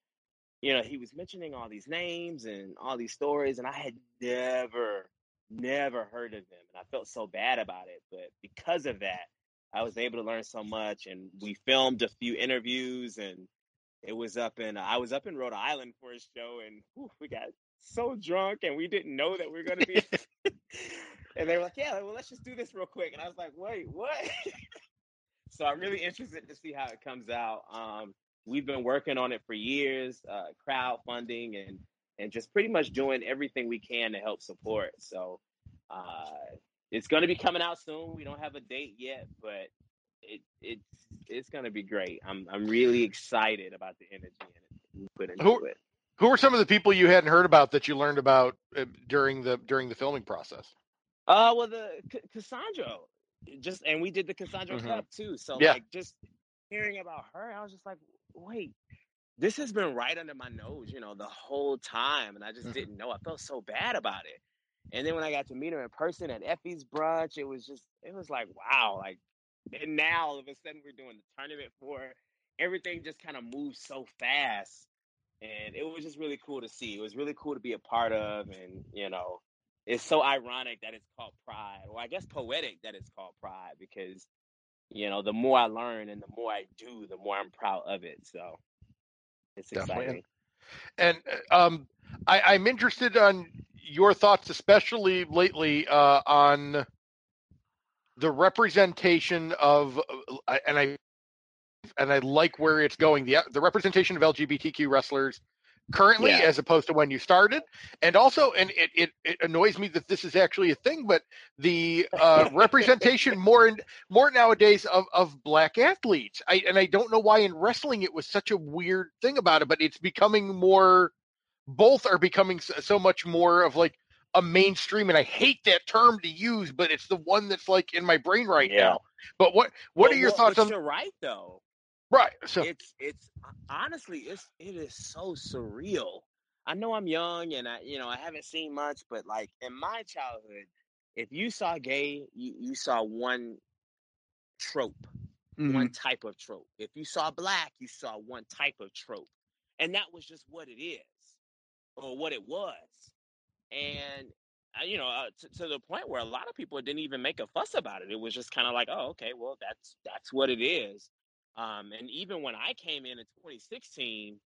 you know he was mentioning all these names and all these stories, and I had never never heard of them, and I felt so bad about it. But because of that. I was able to learn so much, and we filmed a few interviews, and it was up in I was up in Rhode Island for a show, and whew, we got so drunk, and we didn't know that we were going to be. and they were like, "Yeah, well, let's just do this real quick," and I was like, "Wait, what?" so I'm really interested to see how it comes out. Um, we've been working on it for years, uh, crowdfunding, and and just pretty much doing everything we can to help support. So. Uh, it's going to be coming out soon. We don't have a date yet, but it it's to be great. I'm I'm really excited about the energy in it put into Who- it. Who are some of the people you hadn't heard about that you learned about uh, during the during the filming process? Uh, well, the C- Cassandro, just and we did the Cassandro Mhm. Cup too. So Yeah. like just hearing about her, I was just like, wait, this has been right under my nose, you know, the whole time, and I just Mhm. didn't know. I felt so bad about it. And then when I got to meet her in person at Effy's brunch, it was just, it was like, wow, like, and now all of a sudden we're doing the tournament for everything just kind of moves so fast, and it was just really cool to see. It was really cool to be a part of, and you know, it's so ironic that it's called Pride, or I guess poetic that it's called Pride, because you know, the more I learn and the more I do, the more I'm proud of it. So it's Definitely. exciting. And uh, um, I, I'm interested on your thoughts, especially lately, uh, on the representation of, uh, and I and I like where it's going. The the representation of LGBTQ wrestlers currently Yeah. as opposed to when you started and also and it, it, it annoys me that this is actually a thing but the uh, representation more and more nowadays of, of black athletes I, and i don't know why in wrestling it was such a weird thing about it but it's becoming more both are becoming so much more of like a mainstream and i hate that term to use but it's the one that's like in my brain right Yeah. now but what what But are your what- thoughts on You're right though. right so it's it's honestly it's it is so surreal. I know I'm young and I you know I haven't seen much, but like in my childhood, if you saw gay, you, you saw one trope, Mhm. one type of trope. If you saw black, you saw one type of trope, and that was just what it is, or what it was, and. uh, You know, uh, to, to the point where a lot of people didn't even make a fuss about it. It was just kind of like, oh, okay, well, that's that's what it is. Um, and even when I came in in 2016,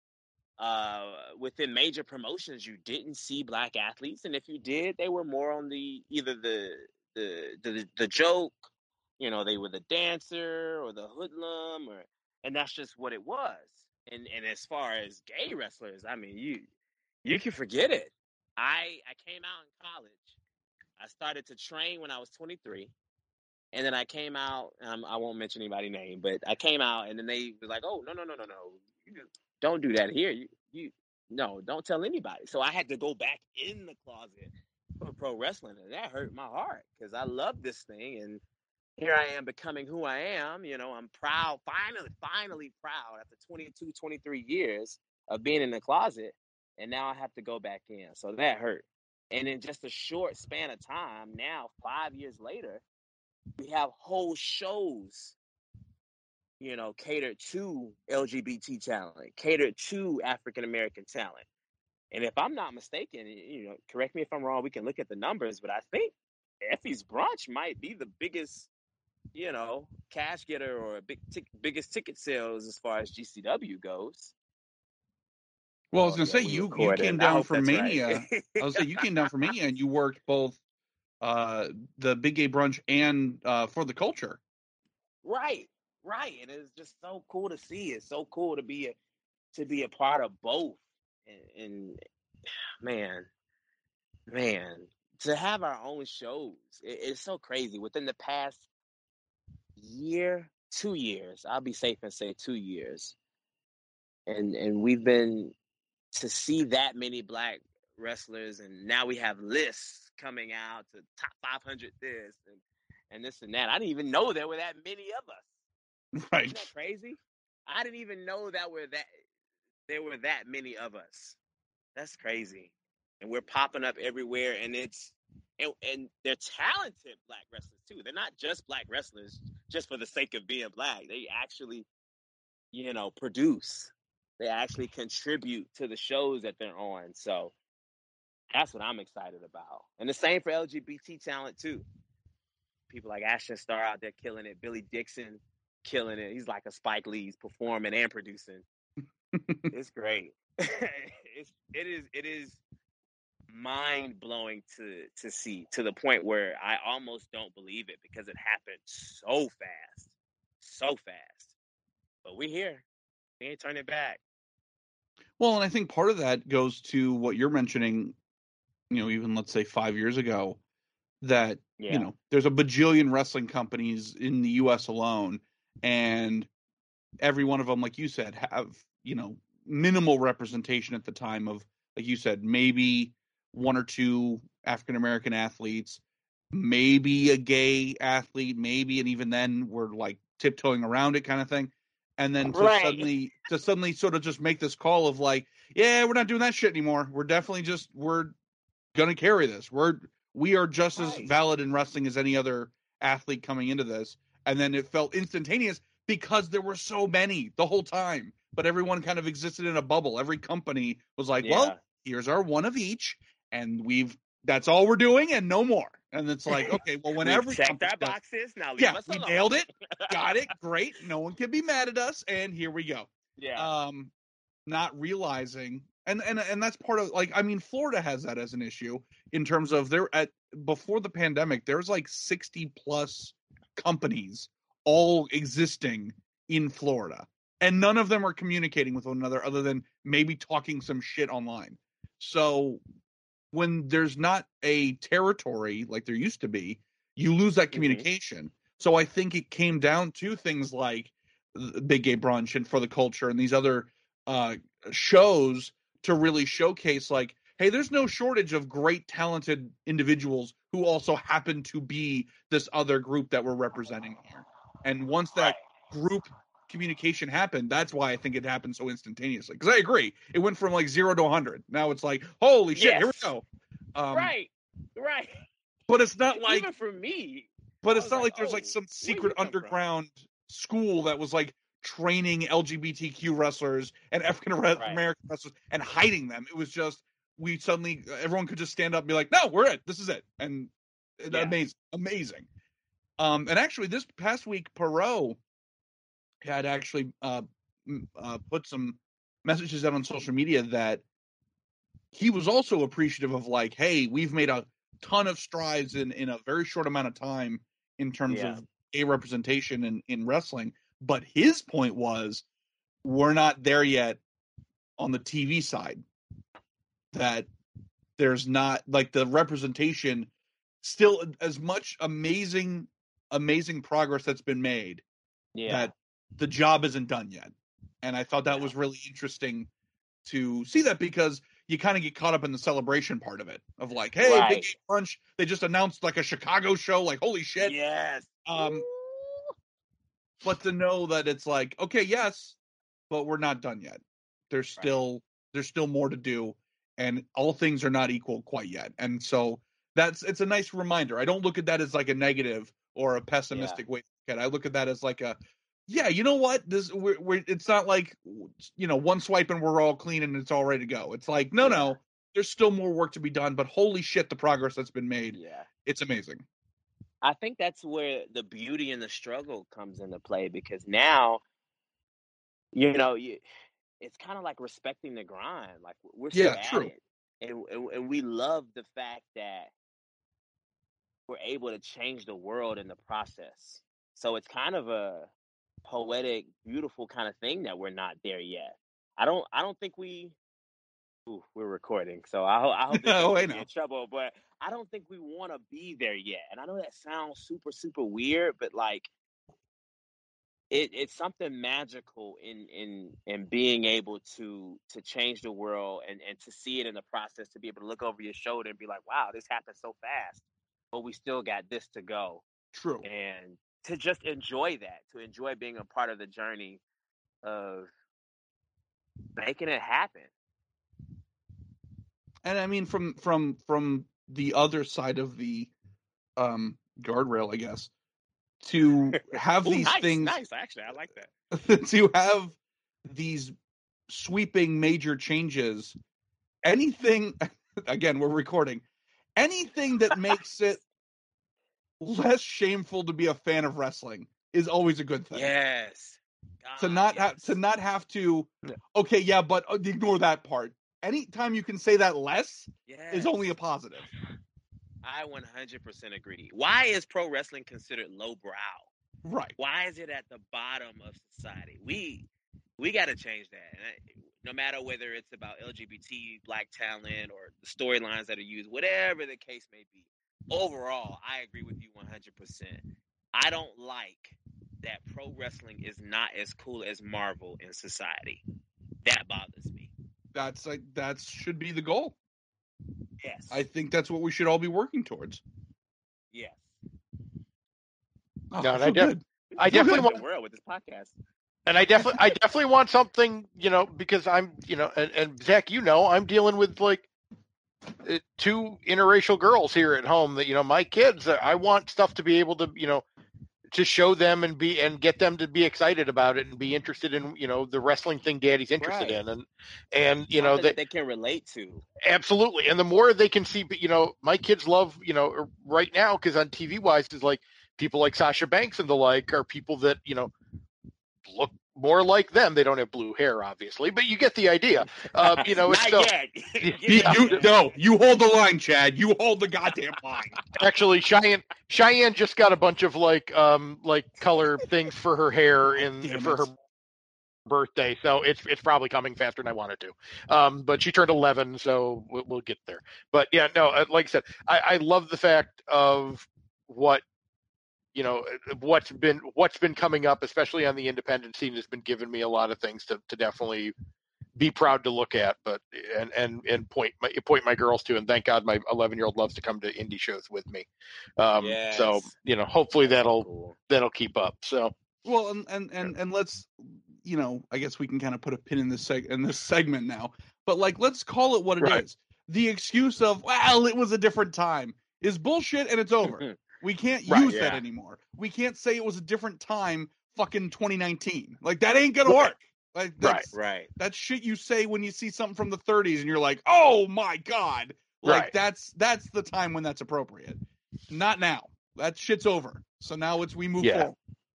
uh, within major promotions, you didn't see black athletes, and if you did, they were more on the either the the the, the joke, you know, they were the dancer or the hoodlum, or and that's just what it was. And and as far as gay wrestlers, I mean, you you can forget it. I I came out in college. I started to train when I was 23. And then I came out. Um, I won't mention anybody's name, but I came out, and then they were like, "Oh no, no, no, no, no! Don't do that here. You, you, no, don't tell anybody." So I had to go back in the closet for pro wrestling, and that hurt my heart because I love this thing, and here I am becoming who I am. You know, I'm proud, finally, finally proud after 22, 23 years of being in the closet, and now I have to go back in. So that hurt. And in just a short span of time, now five years later we have whole shows you know catered to lgbt talent catered to african american talent and if i'm not mistaken you know correct me if i'm wrong we can look at the numbers but i think effy's brunch might be the biggest you know cash getter or big tic- biggest ticket sales as far as gcw goes Well, I was Oh, gonna say we you you came down hope from that's right. Mania. I was say you came down from Mania and you worked both uh the Big Gay Brunch and uh for the culture. Right, right. And it's just so cool to see. It's so cool to be a to be a part of both. And, and man, man, to have our own shows, it, it's so crazy. Within the past year, two years, I'll be safe and say two years, and and we've been to see that many black wrestlers, and now we have lists coming out to top 500 this and and this and that. I didn't even know there were that many of us. Right. Isn't that crazy? I didn't even know that were that there were that many of us. That's crazy. And we're popping up everywhere and it's and, and they're talented black wrestlers too. They're not just black wrestlers just for the sake of being black. They actually, you know, produce. They actually contribute to the shows that they're on. So that's what I'm excited about. And the same for LGBT talent too. People like Ashton Starr out there killing it. Billy Dixon killing it. He's like a Spike Lee. He's performing and producing. it's great. it's it is it is mind blowing to to see to the point where I almost don't believe it because it happened so fast, so fast. But we're here. We ain't turning back. Well, and I think part of that goes to what you're mentioning, you know, even let's say five years ago, that, Yeah. you know, there's a bajillion wrestling companies in the US alone, and every one of them, like you said, have, you know, minimal representation at the time of, like you said, maybe one or two African American athletes, maybe a gay athlete, maybe, and even then we're like tiptoeing around it kind of thing. And then to Right. suddenly to suddenly sort of just make this call of like, yeah, we're not doing that shit anymore. We're definitely just we're gonna carry this. We're we are just as valid in wrestling as any other athlete coming into this. And then it felt instantaneous because there were so many the whole time, but everyone kind of existed in a bubble. Every company was like, Yeah. well, here's our one of each, and we've that's all we're doing and no more. And it's like, okay, well, whenever checked our boxes. Now leave yeah, us we nailed it, got it, great. No one can be mad at us, and here we go. Yeah. Um, not realizing, and and and that's part of like, I mean, Florida has that as an issue in terms of they're at before the pandemic, there's like sixty plus companies all existing in Florida, and none of them are communicating with one another other than maybe talking some shit online. So when there's not a territory like there used to be, you lose that Mhm. communication. So I think it came down to things like Big Gay Brunch and For the Culture and these other uh, shows to really showcase like, hey, there's no shortage of great, talented individuals who also happen to be this other group that we're representing here. And once that group communication happened, that's why I think it happened so instantaneously. Because I agree, it went from like zero to 100. Now it's like, holy shit, here we go. Um, right. Right. But it's not like Even for me. but it's not like, like there's "Oh, like some secret come from?" underground school that was like training LGBTQ wrestlers and African American Right. wrestlers and hiding them. It was just we suddenly everyone could just stand up and be like, "No, we're it. This is it." And Yeah. amazing, amazing. Um, and actually, this past week, Perot had actually uh, uh, put some messages out on social media that he was also appreciative of, like, "Hey, we've made a ton of strides in in a very short amount of time in terms Yeah. of a representation in in wrestling." But his point was, we're not there yet on the TV side. That there's not like the representation still as much amazing amazing progress that's been made Yeah. that the job isn't done yet. And I thought that Yeah. was really interesting to see that because you kind of get caught up in the celebration part of it of like, hey, Right. Big Gay Brunch, they just announced like a Chicago show, like holy shit. yes. Um, but to know that it's like, okay, yes, but we're not done yet. There's Right. still there's still more to do, and all things are not equal quite yet. And so that's it's a nice reminder. I don't look at that as like a negative or a pessimistic way to look at it. I look at that as like a yeah, you know what? This we're, we're it's not like you know one swipe and we're all clean and it's all ready to go. It's like no, no, there's still more work to be done. But holy shit, the progress that's been made, Yeah. it's amazing. I think that's where the beauty and the struggle comes into play because now, you know, you, it's kind of like respecting the grind. Like we're still Yeah, at true. it, and, and and we love the fact that we're able to change the world in the process. So it's kind of a poetic, beautiful kind of thing that we're not there yet. I don't. I don't think we. Ooh, we're recording, so I, I hope this doesn't I get me know. in trouble. But I don't think we want to be there yet. And I know that sounds super, super weird, but like, it, it's something magical in in in being able to to change the world and and to see it in the process. To be able to look over your shoulder and be like, "Wow, this happened so fast," but we still got this to go True. and to just enjoy that, to enjoy being a part of the journey of making it happen. and I mean from from from the other side of the um guardrail, I guess, to have Ooh, these nice, things nice. Actually, I like that. to have these sweeping major changes, anything again, we're recording, anything that makes it less shameful to be a fan of wrestling is always a good thing. Yes. to God, not have to not have to okay, yeah, but uh, ignore that part. Anytime you can say that less is only a positive. I 100% agree. Why is pro wrestling considered lowbrow? Right. Why is it at the bottom of society? We we got to change that. And I, no matter whether it's about LGBT, black talent, or the storylines that are used, whatever the case may be. Overall, I agree with you 100%. I don't like that pro wrestling is not as cool as Marvel in society. That bothers me. That's like that should be the goal. Yes. I think that's what we should all be working towards. yes. Oh, No, I and I def- I definitely want, the world with this podcast. and I definitely, I definitely want something, you know, because I'm, you know, and, and Zach, you know, I'm dealing with like two interracial girls here at home. That you know, my kids, uh, I want stuff to be able to, you know, to show them and be and get them to be excited about it and be interested in you know the wrestling thing daddy's interested Right. in and and you know that that they can relate to. absolutely and the more they can see you know my kids love you know right now because on tv wise is like people like sasha banks and the like are people that you know look more like them they don't have blue hair obviously but you get the idea uh, you know it's Not still yet. You, no, you hold the line, Chad. You hold the goddamn line. actually cheyenne cheyenne just got a bunch of like um like color things for her hair in Damn for it. her birthday so it's it's probably coming faster than i wanted to um but she turned 11 so we'll, we'll get there but yeah no uh, like i said i i love the fact of what you know uh, what's been what's been coming up especially on the independent scene has been giving me a lot of things to to definitely be proud to look at but and and and point my point my girls to and thank god my 11 year old loves to come to indie shows with me um so you know hopefully that'll Cool. that'll keep up so Well, and and and, and let's, you know, I guess we can kind of put a pin in this seg in this segment now. But like, let's call it what it is. Right. The excuse of well, it was a different time is bullshit, and it's over. we can't Right, use that anymore. We can't say it was a different time. Fucking 2019. Like that ain't gonna Right. work. Like Right. that's, right. That's shit you say when you see something from the 30s, and you're like, oh my god. Like Right. that's that's the time when that's appropriate. Not now. That shit's over. So now it's we move Yeah. forward.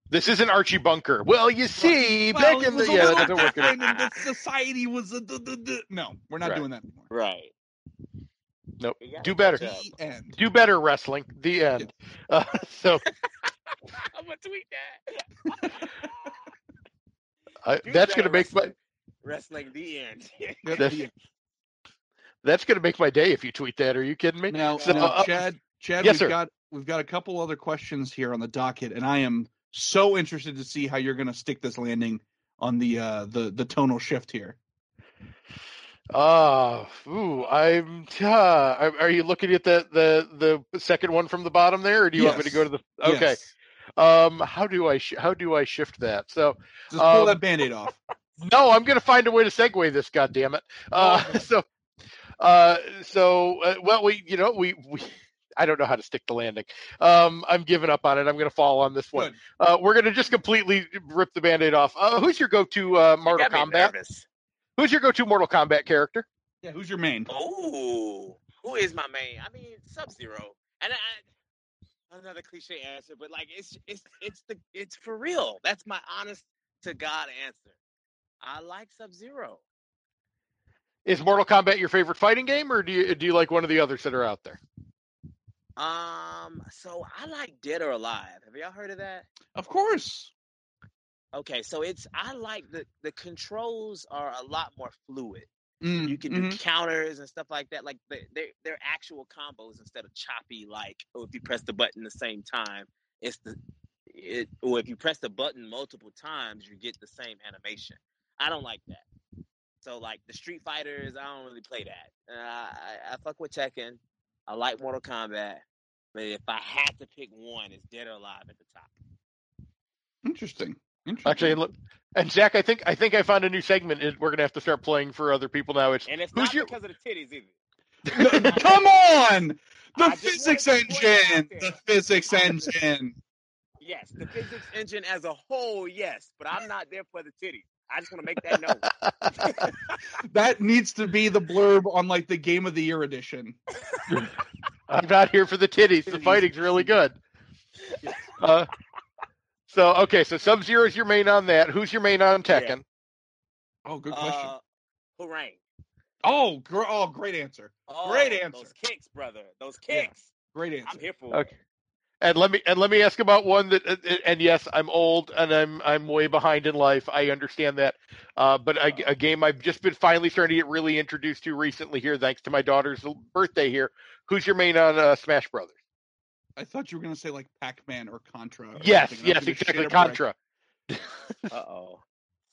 this isn't archie bunker well you see Well, back in the yeah that doesn't work and the society was a, duh, duh, duh. no. We're not Right. doing that anymore. Right. Nope. You Do better. The end. do better wrestling the end uh, so I'm gonna tweet that. I, that's gonna make my wrestling. wrestling the end. That's That's- the end. that's gonna make my day if you tweet that are you kidding me Now, So, now uh, Chad, Chad, yes, we've sir. got we've got a couple other questions here on the docket, and I am so interested to see how you're going to stick this landing on the uh the the tonal shift here. Ah, ooh, I'm. Uh, are are you looking at the the the second one from the bottom there, or do you want me to go to the? Okay. Yes. Um, how do I sh- how do I shift that? So Just pull Um, that band-aid off. no, I'm gonna find a way to segue this. God damn it. Uh, so, uh, so uh, well, we you know we we. I don't know how to stick the landing. Um, I'm giving up on it. I'm going to fall on this one. Uh, we're going to just completely rip the band-aid off. Uh, who's your go-to uh, Mortal Kombat? Nervous. Who's your go-to Mortal Kombat character? Yeah, who's your main? Oh, who is my main? I mean, Sub Zero. And I, another cliche answer, but like it's it's it's the it's for real. That's my honest to God answer. I like Sub Zero. Is Mortal Kombat your favorite fighting game, or do you do you like one of the others that are out there? Um, so I like Dead or Alive. Have y'all heard of that? Of course. Okay, so it's I like the the controls are a lot more fluid. Mm, You can do mhm. counters and stuff like that. Like they they they're actual combos instead of choppy. Like oh, if you press the button the same time, it's the it. Or if you press the button multiple times, you get the same animation. I don't like that. So like the Street Fighters, I don't really play that. Uh, I, I fuck with Tekken. I like Mortal Kombat. But if I had to pick one, it's Dead or Alive at the top. Interesting. Interesting. Actually, look, and Zach, I think I think I found a new segment. Is we're gonna have to start playing for other people now. It's And it's Who's not your- because of the titties either. Come on, the I physics wanted to point it out engine, the physics engine. Yes, the physics engine as a whole, yes, but I'm not there for the titties. I just want to make that note. That needs to be the blurb on like the Game of the Year edition. I'm not here for the titties. The fighting's really good. Uh, so okay, so Sub Zero is your main on that. Who's your main on Tekken? Oh, good question. Uh, Hwoarang. oh, gr- oh, great answer. Oh, Great answer. Those kicks, brother. Those Yeah. kicks. Great answer. I'm here for Okay. And let me and let me ask about one that uh, uh, and yes, I'm old and I'm I'm way behind in life. I understand that, uh, but a, a game I've just been finally starting to get really introduced to recently here, thanks to my daughter's birthday here. Who's your main on uh, Smash Brothers? I thought you were gonna say like Pac-Man or Contra. or Yes, something, and I was yes, exactly. shit a brick. Contra. Uh oh.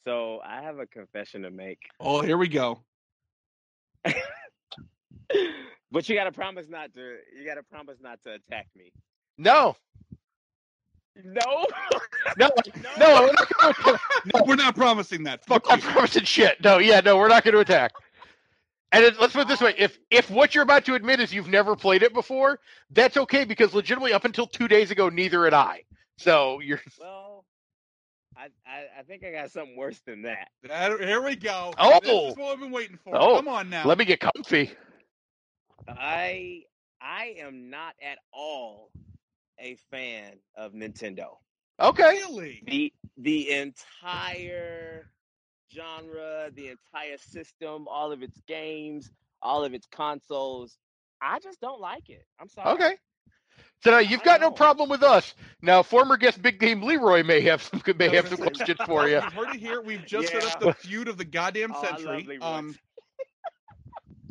So I have a confession to make. Oh, here we go. but you gotta promise not to you gotta promise not to attack me. No, No. no, no. We're not gonna. No, we're not promising that. Fuck I'm you. promising shit. No, yeah, no, we're not going to attack. And it, let's put it this way: if if what you're about to admit is you've never played it before, that's okay because legitimately up until two days ago, neither had I. So you're Well, I, I I think I got something worse than that. That- here we go. Oh! this is what I've been waiting for. Oh, Come on now. let me get comfy. I I am not at all a fan of Nintendo. Okay. Really? The the entire genre, the entire system, all of its games, all of its consoles. I just don't like it. I'm sorry. Okay. So now you've got no problem with us. Now, former guest Big Game Leroy may have some may have some Listen, questions for you. You've heard it here. We've just set up the feud of the goddamn Oh, century. Leroy. Um,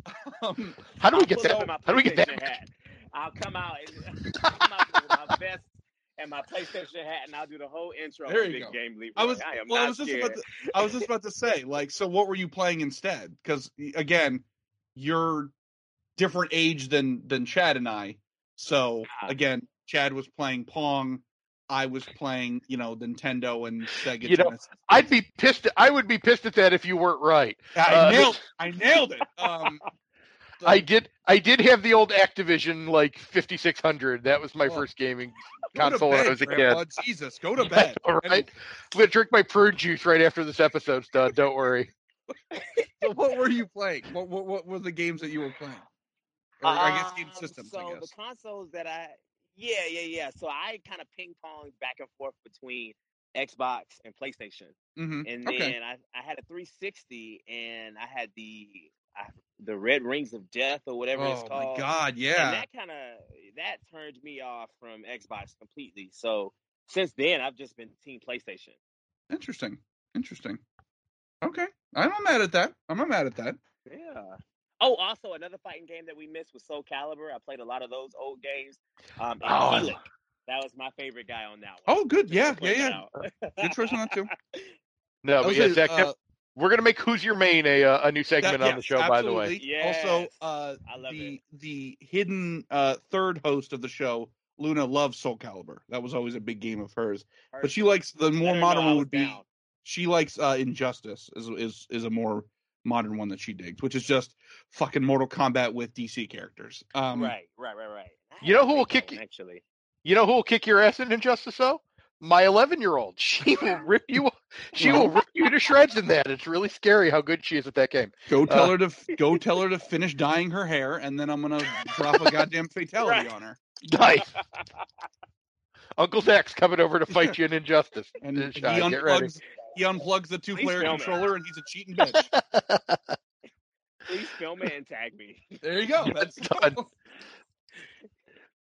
um, How do we get pull up that? in my How do we get that? PlayStation hat. I'll come out, and, I'll come out with my vest and my PlayStation hat, and I'll do the whole intro. There you go. Game Leroy. I was I am well. not I was just about to. I was just about to say, like, so what were you playing instead? Because again, you're different age than than Chad and I. So Ah. again, Chad was playing Pong. I was playing, you know, Nintendo and Sega You know, Genesis. I'd be pissed. I would be pissed at that if you weren't right. I uh, nailed. I nailed it. Um, so- I did. I did have the old Activision like 5600. That was my Oh. first gaming console when I was a Grandpa. kid. Jesus, go to bed. All right. I'm gonna drink my prune juice right after this episode's done. Don't worry. So what were you playing? What, what what were the games that you were playing? Or I guess game Um, systems. So I guess. the consoles that I, yeah, yeah, yeah. So I kind of ping ponged back and forth between Xbox and PlayStation, hmm and Okay. then I, I had a 360, and I had the I, the Red Rings of Death or whatever it's called. Oh called. my God! yeah. And Yeah. that kind of that turned me off from Xbox completely. So since then, I've just been Team PlayStation. Interesting. Interesting. Okay. I'm not mad at that. I'm not mad at that. Yeah. Oh, also another fighting game that we missed was Soul Calibur. I played a lot of those old games. Um, Oh, I That was my favorite guy on that one. Oh, good. Just Yeah. Yeah. Yeah. that. Good choice on that too. No, but was yeah, gonna- Zach, uh, we're gonna make "Who's Your Main" a uh, a new segment that- on the yes, show. By the way, absolutely. Also, uh, the it. the hidden uh, third host of the show, Luna, loves Soul Calibur. That was always a big game of hers. But she likes the more modern one was would be. down. She likes uh, Injustice is is is a more modern one that she digs, which is just fucking Mortal Kombat with DC characters. Um, right, right, right, right. You know who will kick you- Actually, you know who will kick your ass in Injustice? Though my 11 year old. She will rip you. She will rip you to shreds in that. It's really scary how good she is at that game. Go tell Uh, her to go tell her to finish dyeing her hair, and then I'm gonna drop a goddamn fatality Right. on her. Nice. Uncle Zach's coming over to fight you in Injustice. And Uh, he Sean, get ready. unplugs he unplugs the two player Please it. controller, and he's a cheating bitch. please film it and tag me. There you go. That's Done.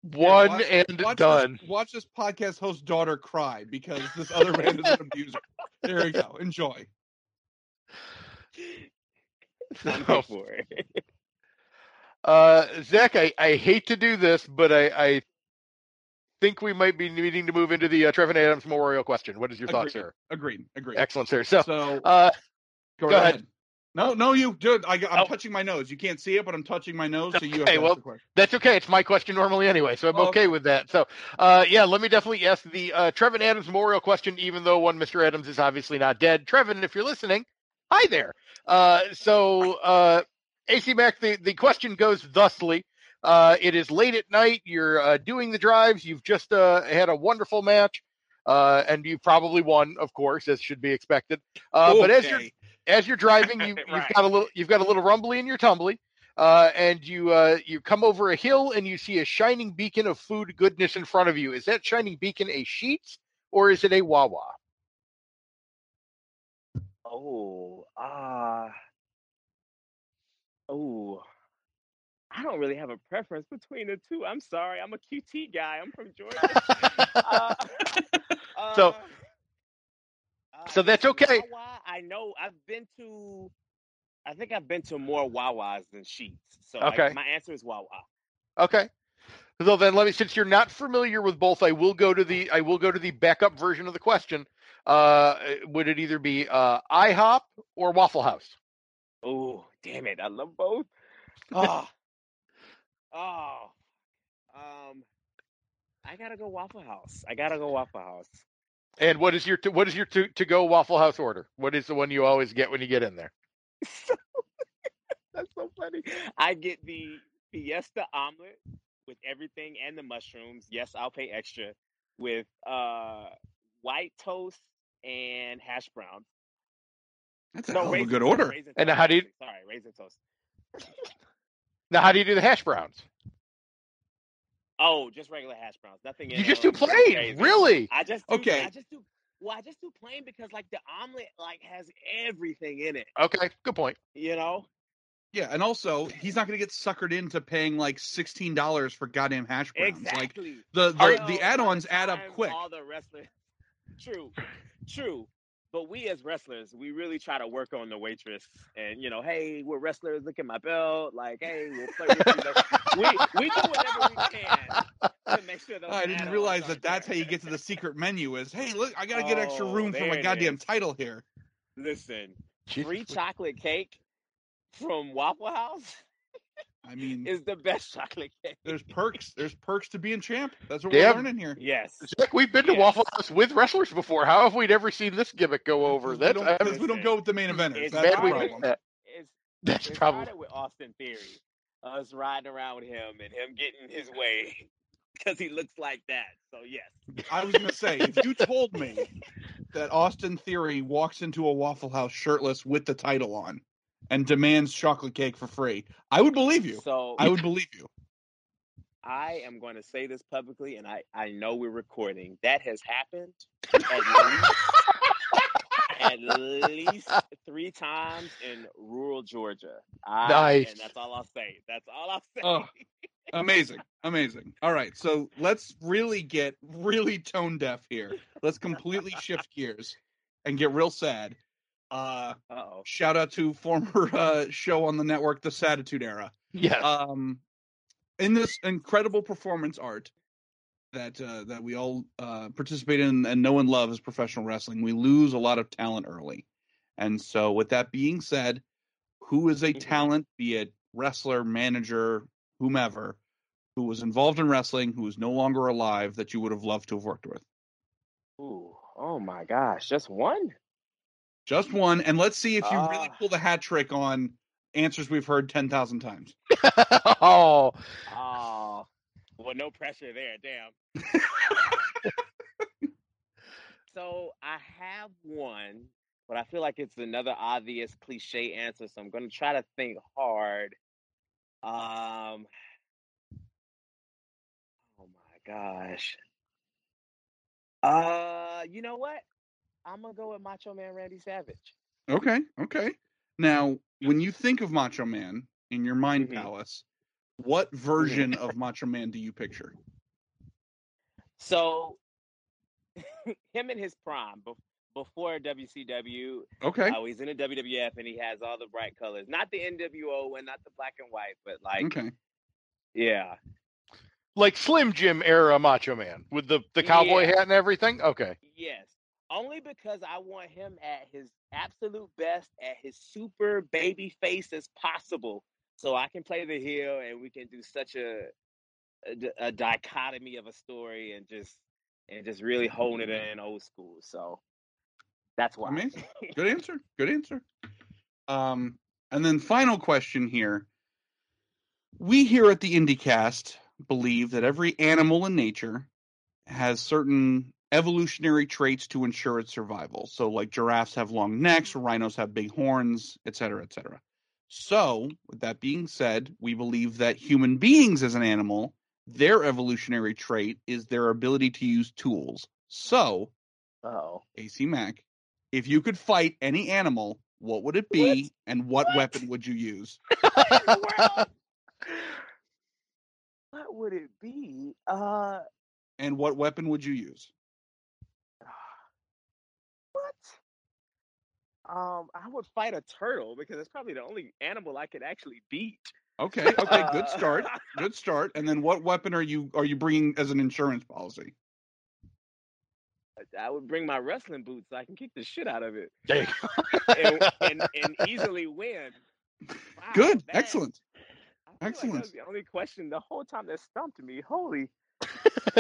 One watch- and watch done. This, watch this podcast host daughter cry because this other man is an abuser. There you go. Enjoy. I'm So, here for it. uh, Zach, I, I hate to do this, but I, I think we might be needing to move into the uh, Trevin Adams Memorial question. What is your thoughts, Agreed. sir? Agreed. Agreed. Excellent, sir. So, So uh, go, go ahead. ahead. No, no, you dude. I, I'm Oh. touching my nose. You can't see it, but I'm touching my nose, so you have Okay, to well, ask the question. That's okay. It's my question normally anyway, so I'm Oh, okay okay. with that. So, uh, yeah, let me definitely ask the uh, Trevin Adams Memorial question, even though one Mr. Adams is obviously not dead. Trevin, if you're listening, hi there. Uh, so, uh, AC Mack, the, the question goes thusly. Uh, it is late at night. You're uh, doing the drives. You've just uh, had a wonderful match, uh, and you probably won, of course, as should be expected. Uh, But as you're Okay. As you're driving, you, you've got a little you've got a little rumbly in your tumbly, uh, and you uh, you come over a hill and you see a shining beacon of food goodness in front of you. Is that shining beacon a Sheets or is it a Wawa? Oh, ah, oh. I don't really have a preference between the two. I'm sorry. I'm a QT guy. I'm from Georgia. uh, So- uh, uh, so that's okay. Wawa, I know. I've been to. I think I've been to more Wawas than Sheets. So Okay. my answer is Wawa. Okay. So then let me since you're not familiar with both, I will go to the I will go to the backup version of the question. Uh, would it either be uh, IHOP or Waffle House? Oh, damn it. I love both. Oh. oh. Um I gotta go Waffle House. I gotta go Waffle House. And what is your to, what is your to, to go Waffle House order? What is the one you always get when you get in there? That's so funny. I get the Fiesta omelet with everything and the mushrooms. Yes, I'll pay extra. with uh white toast and hash browns. That's a No, hell of a good order. raisin And how do you- Sorry, raisin toast. Now, how do you do the hash browns? Oh, just regular hash browns. Nothing. in You just do plain, crazy. really? I just do, Okay. I just do. Well, I just do plain because like the omelet like has everything in it. Okay, good point. You know. Yeah, and also he's not going to get suckered into paying like sixteen dollars for goddamn hash browns. Like Exactly. the the, the add-ons add up quick. All the wrestlers. True, true. But we as wrestlers, we really try to work on the waitress, and you know, hey, we're wrestlers. Look at my belt. Like, hey, we'll play with you. Like, we we do whatever we can to make sure those. I didn't realize are that that's how you get to the secret menu. Is hey, look, I got to get extra Oh, room for my goddamn is. title here. Listen, Jesus. free chocolate cake from Waffle House I mean, is the best chocolate cake. there's perks. There's perks to being champ. That's what Yeah. we're learning here. Yes. Zach, we've been to Yes. Waffle House with wrestlers before. How have we never seen this gimmick go over? Because That's we, don't, I 'cause mean, we don't go with the main eventers. It's That's the bad we probably- problem. that. It's That's it probably with Austin Theory, us riding around with him and him getting his way because he looks like that. So yes, I was gonna say, if you told me that Austin Theory walks into a Waffle House shirtless with the title on and demands chocolate cake for free, I would believe you. So I would believe you. I am going to say this publicly, and I I know we're recording. That has happened at least, at least three times in rural Georgia. I, Nice. And that's all I'll say. That's all I'll say. Oh. Amazing, amazing. All right, so let's really get really tone deaf here. Let's completely shift gears and get real sad. Uh, Uh oh. shout out to former uh, show on the network, The Satitude Era. yes. um in this incredible performance art that uh, that we all uh, participate in and know and love as professional wrestling, we lose a lot of talent early. And so, with that being said, who is a Mhm. talent, be it wrestler, manager, whomever, who was involved in wrestling, who is no longer alive, that you would have loved to have worked with? Ooh. Oh my gosh. Just one. Just one, and let's see if you really Ah. pull the hat trick on answers we've heard ten thousand times. oh, Oh. Well, no pressure there. Damn. so I have one, but I feel like it's another obvious cliche answer. So I'm going to try to think hard. Um. Oh my gosh. Uh, you know what? I'm gonna go with Macho Man Randy Savage. Okay, okay. Now, when you think of Macho Man in your mind Mhm. palace, what version of Macho Man do you picture? So, him in his prime, before WCW, Okay, Oh, he's in the WWF and he has all the bright colors. Not the NWO and not the black and white, but like, okay. yeah. like Slim Jim era Macho Man with the the cowboy Yeah. hat and everything. Okay. Yes. Only because I want him at his absolute best, at his super baby face as possible. So I can play the heel and we can do such a a dichotomy of a story and just and just really hone it in old school. So that's why. Amazing. Good answer. Good answer. Um, and then final question here. We here at the IndieCast believe that every animal in nature has certain evolutionary traits to ensure its survival. So, like giraffes have long necks, rhinos have big horns, et cetera, et cetera. So, with that being said, we believe that human beings as an animal, their evolutionary trait is their ability to use tools. So, Oh. AC Mack, if you could fight any animal, what would it be, What? and what, What? weapon would you use? What would it be? Uh And what weapon would you use? What? Um, I would fight a turtle because it's probably the only animal I could actually beat. Okay, okay, good start, good start. And then what weapon are you are you bringing as an insurance policy? I would bring my wrestling boots so I can kick the shit out of it and, and, and easily win. Wow, Good, that- excellent. Feel like that excellent. was the only question the whole time that stumped me. Holy,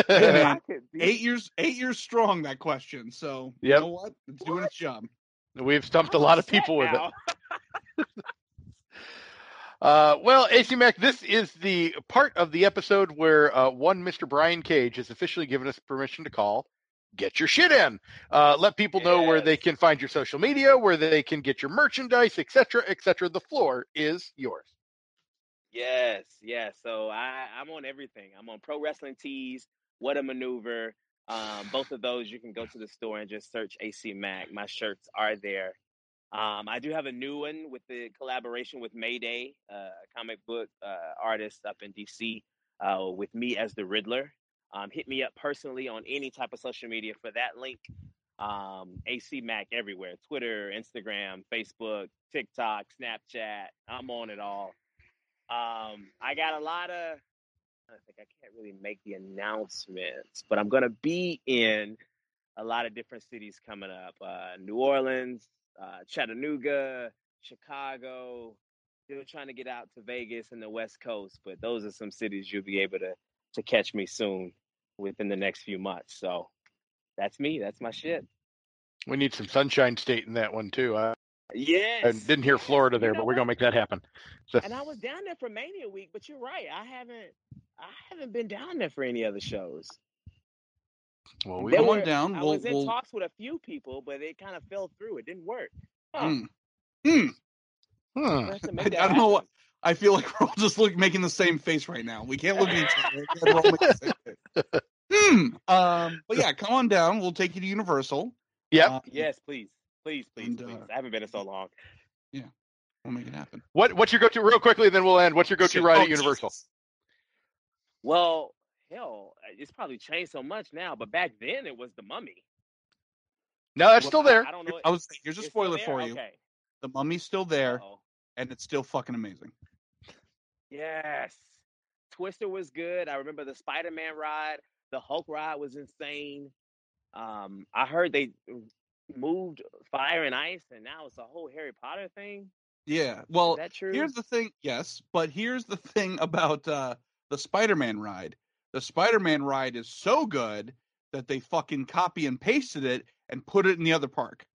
Hey, man, I could beat Eight years, eight years strong. That question. So you know what? It's doing its job. We've stumped a I'm lot of people with it. Uh, well, AC Mack, this is the part of the episode where uh, one Mr. Brian Cage has officially given us permission to call. Get your shit in. Uh, let people know where they can find your social media, where they can get your merchandise, etc., etc. The floor is yours. Yes, yes. So I, I'm on everything. I'm on Pro Wrestling Tees, What a Maneuver. Um, both of those, you can go to the store and just search AC Mack. My shirts are there. Um, I do have a new one with the collaboration with Mayday, uh, a comic book uh, artist up in DC, uh, with me as the Riddler. Um, hit me up personally on any type of social media for that link. Um, AC Mack everywhere Twitter, Instagram, Facebook, TikTok, Snapchat. I'm on it all. Um, I got a lot of. I think I can't really make the announcements, but I'm gonna be in a lot of different cities coming up. Uh, New Orleans, uh, Chattanooga, Chicago. Still trying to get out to Vegas and the West Coast, but those are some cities you'll be able to to catch me soon within the next few months. So that's me. That's my shit. We need some Sunshine State in that one too. I, Yes. I didn't hear Florida You there, know but we're gonna make that happen. So, And I was down there for Mania Week, but you're right. I haven't I haven't been down there for any other shows. well, we They Come down. I We'll, was in we'll, talks with a few people, but it kind of fell through. It didn't work. Huh. Mm. Mm. hmm. We'll have to I, I don't know what. I feel like we're all just look, making the same face right now. We can't look at each other. We're all making the same face. Hmm. Um. But yeah, come on down. We'll take you to Universal. Yep. Uh, Yes, please. Please, please, And, uh, please. I haven't been in so long. Yeah, we'll make it happen. What what's your go-to real quickly, and then we'll end. What's your go-to ride Oh, at Universal? Jesus. Well, hell, it's probably changed so much now, but back then it was the mummy. No, it's Well, still there. I don't know. I was. Here's a spoiler for you. Okay. The mummy's still there, Uh-oh. and it's still fucking amazing. Yes. Twister was good. I remember the Spider Man ride. The Hulk ride was insane. Um, I heard they moved Fire and Ice, and now it's a whole Harry Potter thing. Yeah. Well, that true? here's the thing. Yes, but here's the thing about uh, the Spider-Man ride. The Spider-Man ride is so good that they fucking copy and pasted it and put it in the other park.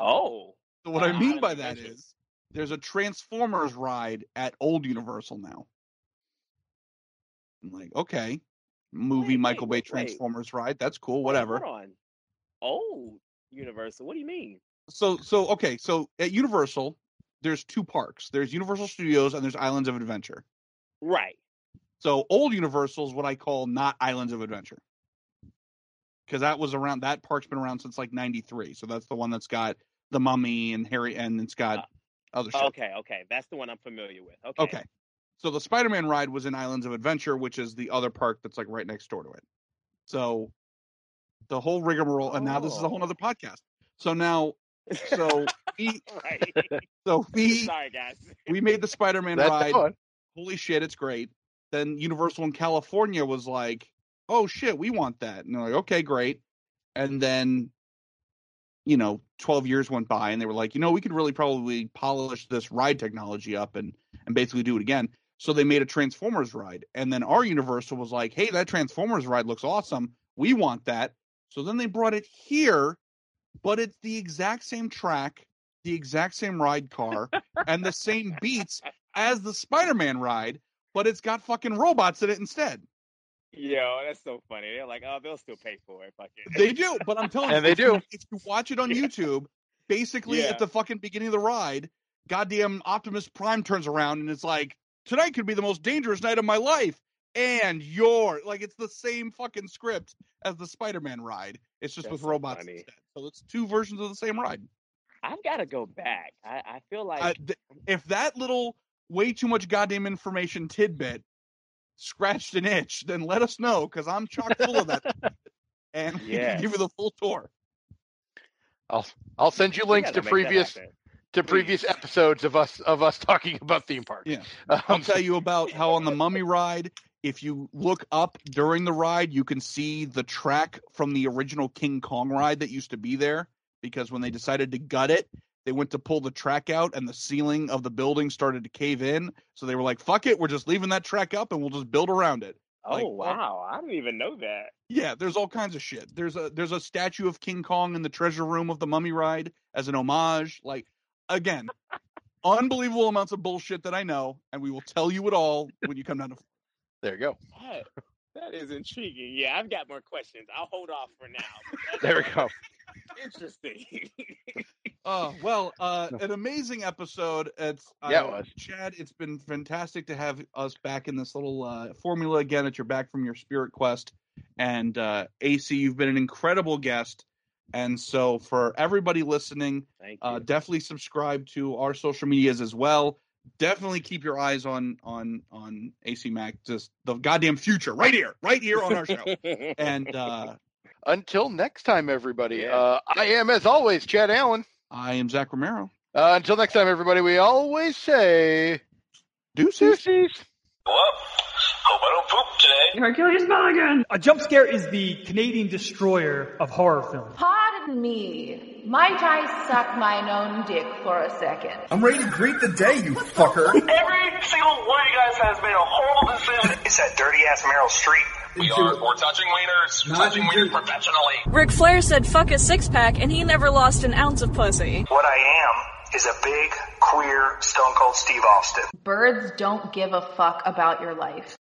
oh, So what I ah, mean by that is there's a Transformers ride at Old Universal now. I'm like, okay, movie Wait, Michael wait, Bay wait. Transformers ride. That's cool. Whatever. hold on. Oh, Universal. What do you mean? So so okay, so at Universal, there's two parks. There's Universal Studios and there's Islands of Adventure. Right. So old Universal is what I call not Islands of Adventure. Because that was around that park's been around since like '93. So that's the one that's got the Mummy and Harry, and it's got Uh, other shit. Okay, okay. That's the one I'm familiar with. Okay. Okay. So the Spider-Man ride was in Islands of Adventure, which is the other park that's like right next door to it. So the whole rigmarole, and now this is a whole Oh. other podcast. So now, so we, right. so we, Sorry, guys. we made the Spider-Man That's ride. fun. Holy shit, it's great. Then Universal in California was like, oh shit, we want that. And they're like, okay, great. And then, you know, 12 years went by and they were like, you know, we could really probably polish this ride technology up and, and basically do it again. So they made a Transformers ride. And then our Universal was like, hey, that Transformers ride looks awesome. We want that. So then they brought it here, but it's the exact same track, the exact same ride car, and the same beats as the Spider-Man ride, but it's got fucking robots in it instead. Yo, that's so funny. They're like, oh, they'll still pay for it. Fuck it. They do, but I'm telling you, And they if you- do. If you watch it on YouTube, basically Yeah. at the fucking beginning of the ride, goddamn Optimus Prime turns around and it's like, tonight could be the most dangerous night of my life. And you're like, it's the same fucking script as the Spider-Man ride. It's just That's with so robots funny. instead. So it's two versions of the same ride. I've got to go back. I, I feel like Uh, th- if that little way too much goddamn information tidbit scratched an itch, then let us know because I'm chock full of that, and we can give you the full tour. I'll I'll send you links gotta to make that previous happen. to previous episodes of us of us talking about theme parks. Yeah. I'll Um, tell you about how on the Mummy ride, if you look up during the ride, you can see the track from the original King Kong ride that used to be there. Because when they decided to gut it, they went to pull the track out, and the ceiling of the building started to cave in. So they were like, "Fuck it, we're just leaving that track up, and we'll just build around it." Oh like, wow, I didn't even know that. Yeah, there's all kinds of shit. There's a there's a statue of King Kong in the treasure room of the Mummy ride as an homage. Like again, unbelievable amounts of bullshit that I know, and we will tell you it all when you come down to. There you go. That, that is intriguing. Yeah, I've got more questions. I'll hold off for now. There we go. Interesting. Oh well, uh, an amazing episode. It's Yeah, uh, it was. Chad. It's been fantastic to have us back in this little uh, formula again. That you're back from your spirit quest, and uh, AC, you've been an incredible guest. And so, for everybody listening, Thank uh, definitely subscribe to our social medias as well. Definitely keep your eyes on on on AC Mack, just the goddamn future, right here, right here on our show. And uh, Until next time, everybody. Yeah. Uh, I am, as always, Chad Allen. I am Zach Romero. Uh, until next time, everybody. We always say Deuces. deuces. Well, hope I don't poop today. Hercules Mulligan! A jump scare is the Canadian destroyer of horror films. Pardon me. Might I suck my own dick for a second? I'm ready to greet the day, you fucker. Every single one of you guys has made a horrible decision. It's that dirty ass Meryl Streep. We are, we're touching wieners, touching wieners professionally. Ric Flair said fuck a six pack and he never lost an ounce of pussy. What I am is a big, queer, stone cold Steve Austin. Birds don't give a fuck about your life.